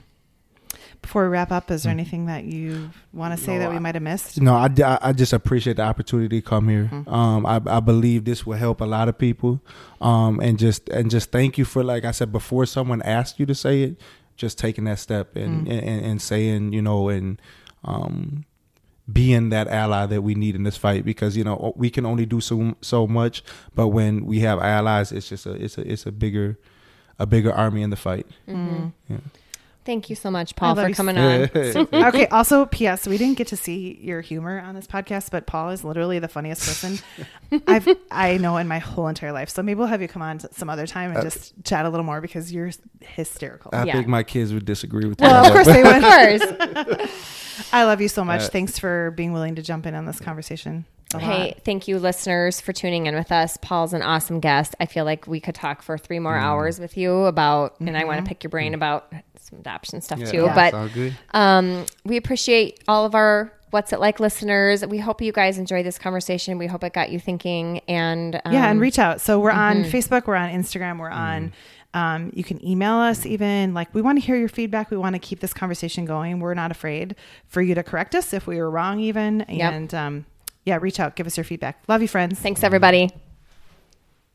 Before we wrap up, is Mm. there anything that you want to say that we might have missed? No, I, I I just appreciate the opportunity to come here. Mm-hmm. Um, I, I believe this will help a lot of people. Um, and just and just thank you for like I said before, someone asked you to say it, just taking that step Mm. and and, and saying you know and um, being that ally that we need in this fight because you know we can only do so so much, but when we have allies, it's just a it's a it's a bigger a bigger army in the fight. Yeah. Thank you so much paul for coming on okay. Also, P.S. We didn't get to see your humor on this podcast, but Paul is literally the funniest person I've I know in my whole entire life. So maybe we'll have you come on some other time and uh, just chat a little more because you're hysterical. I Yeah. think my kids would disagree with that. well, that. of course they of would. course I love you so much. Uh, Thanks for being willing to jump in on this conversation. A Hey, lot. thank you, listeners, for tuning in with us. Paul's an awesome guest. I feel like we could talk for three more mm. hours with you about, and I want to mm-hmm. pick your brain mm. about some adoption stuff Yeah, too. that But um, we appreciate all of our What's It Like listeners. We hope you guys enjoyed this conversation. We hope it got you thinking. And um, yeah, and reach out. So we're on mm-hmm. Facebook, we're on Instagram, we're on Um, you can email us even like we want to hear your feedback. We want to keep this conversation going. We're not afraid for you to correct us if we were wrong even. Yep. And um, yeah, reach out, give us your feedback. Love you, friends. Thanks, everybody.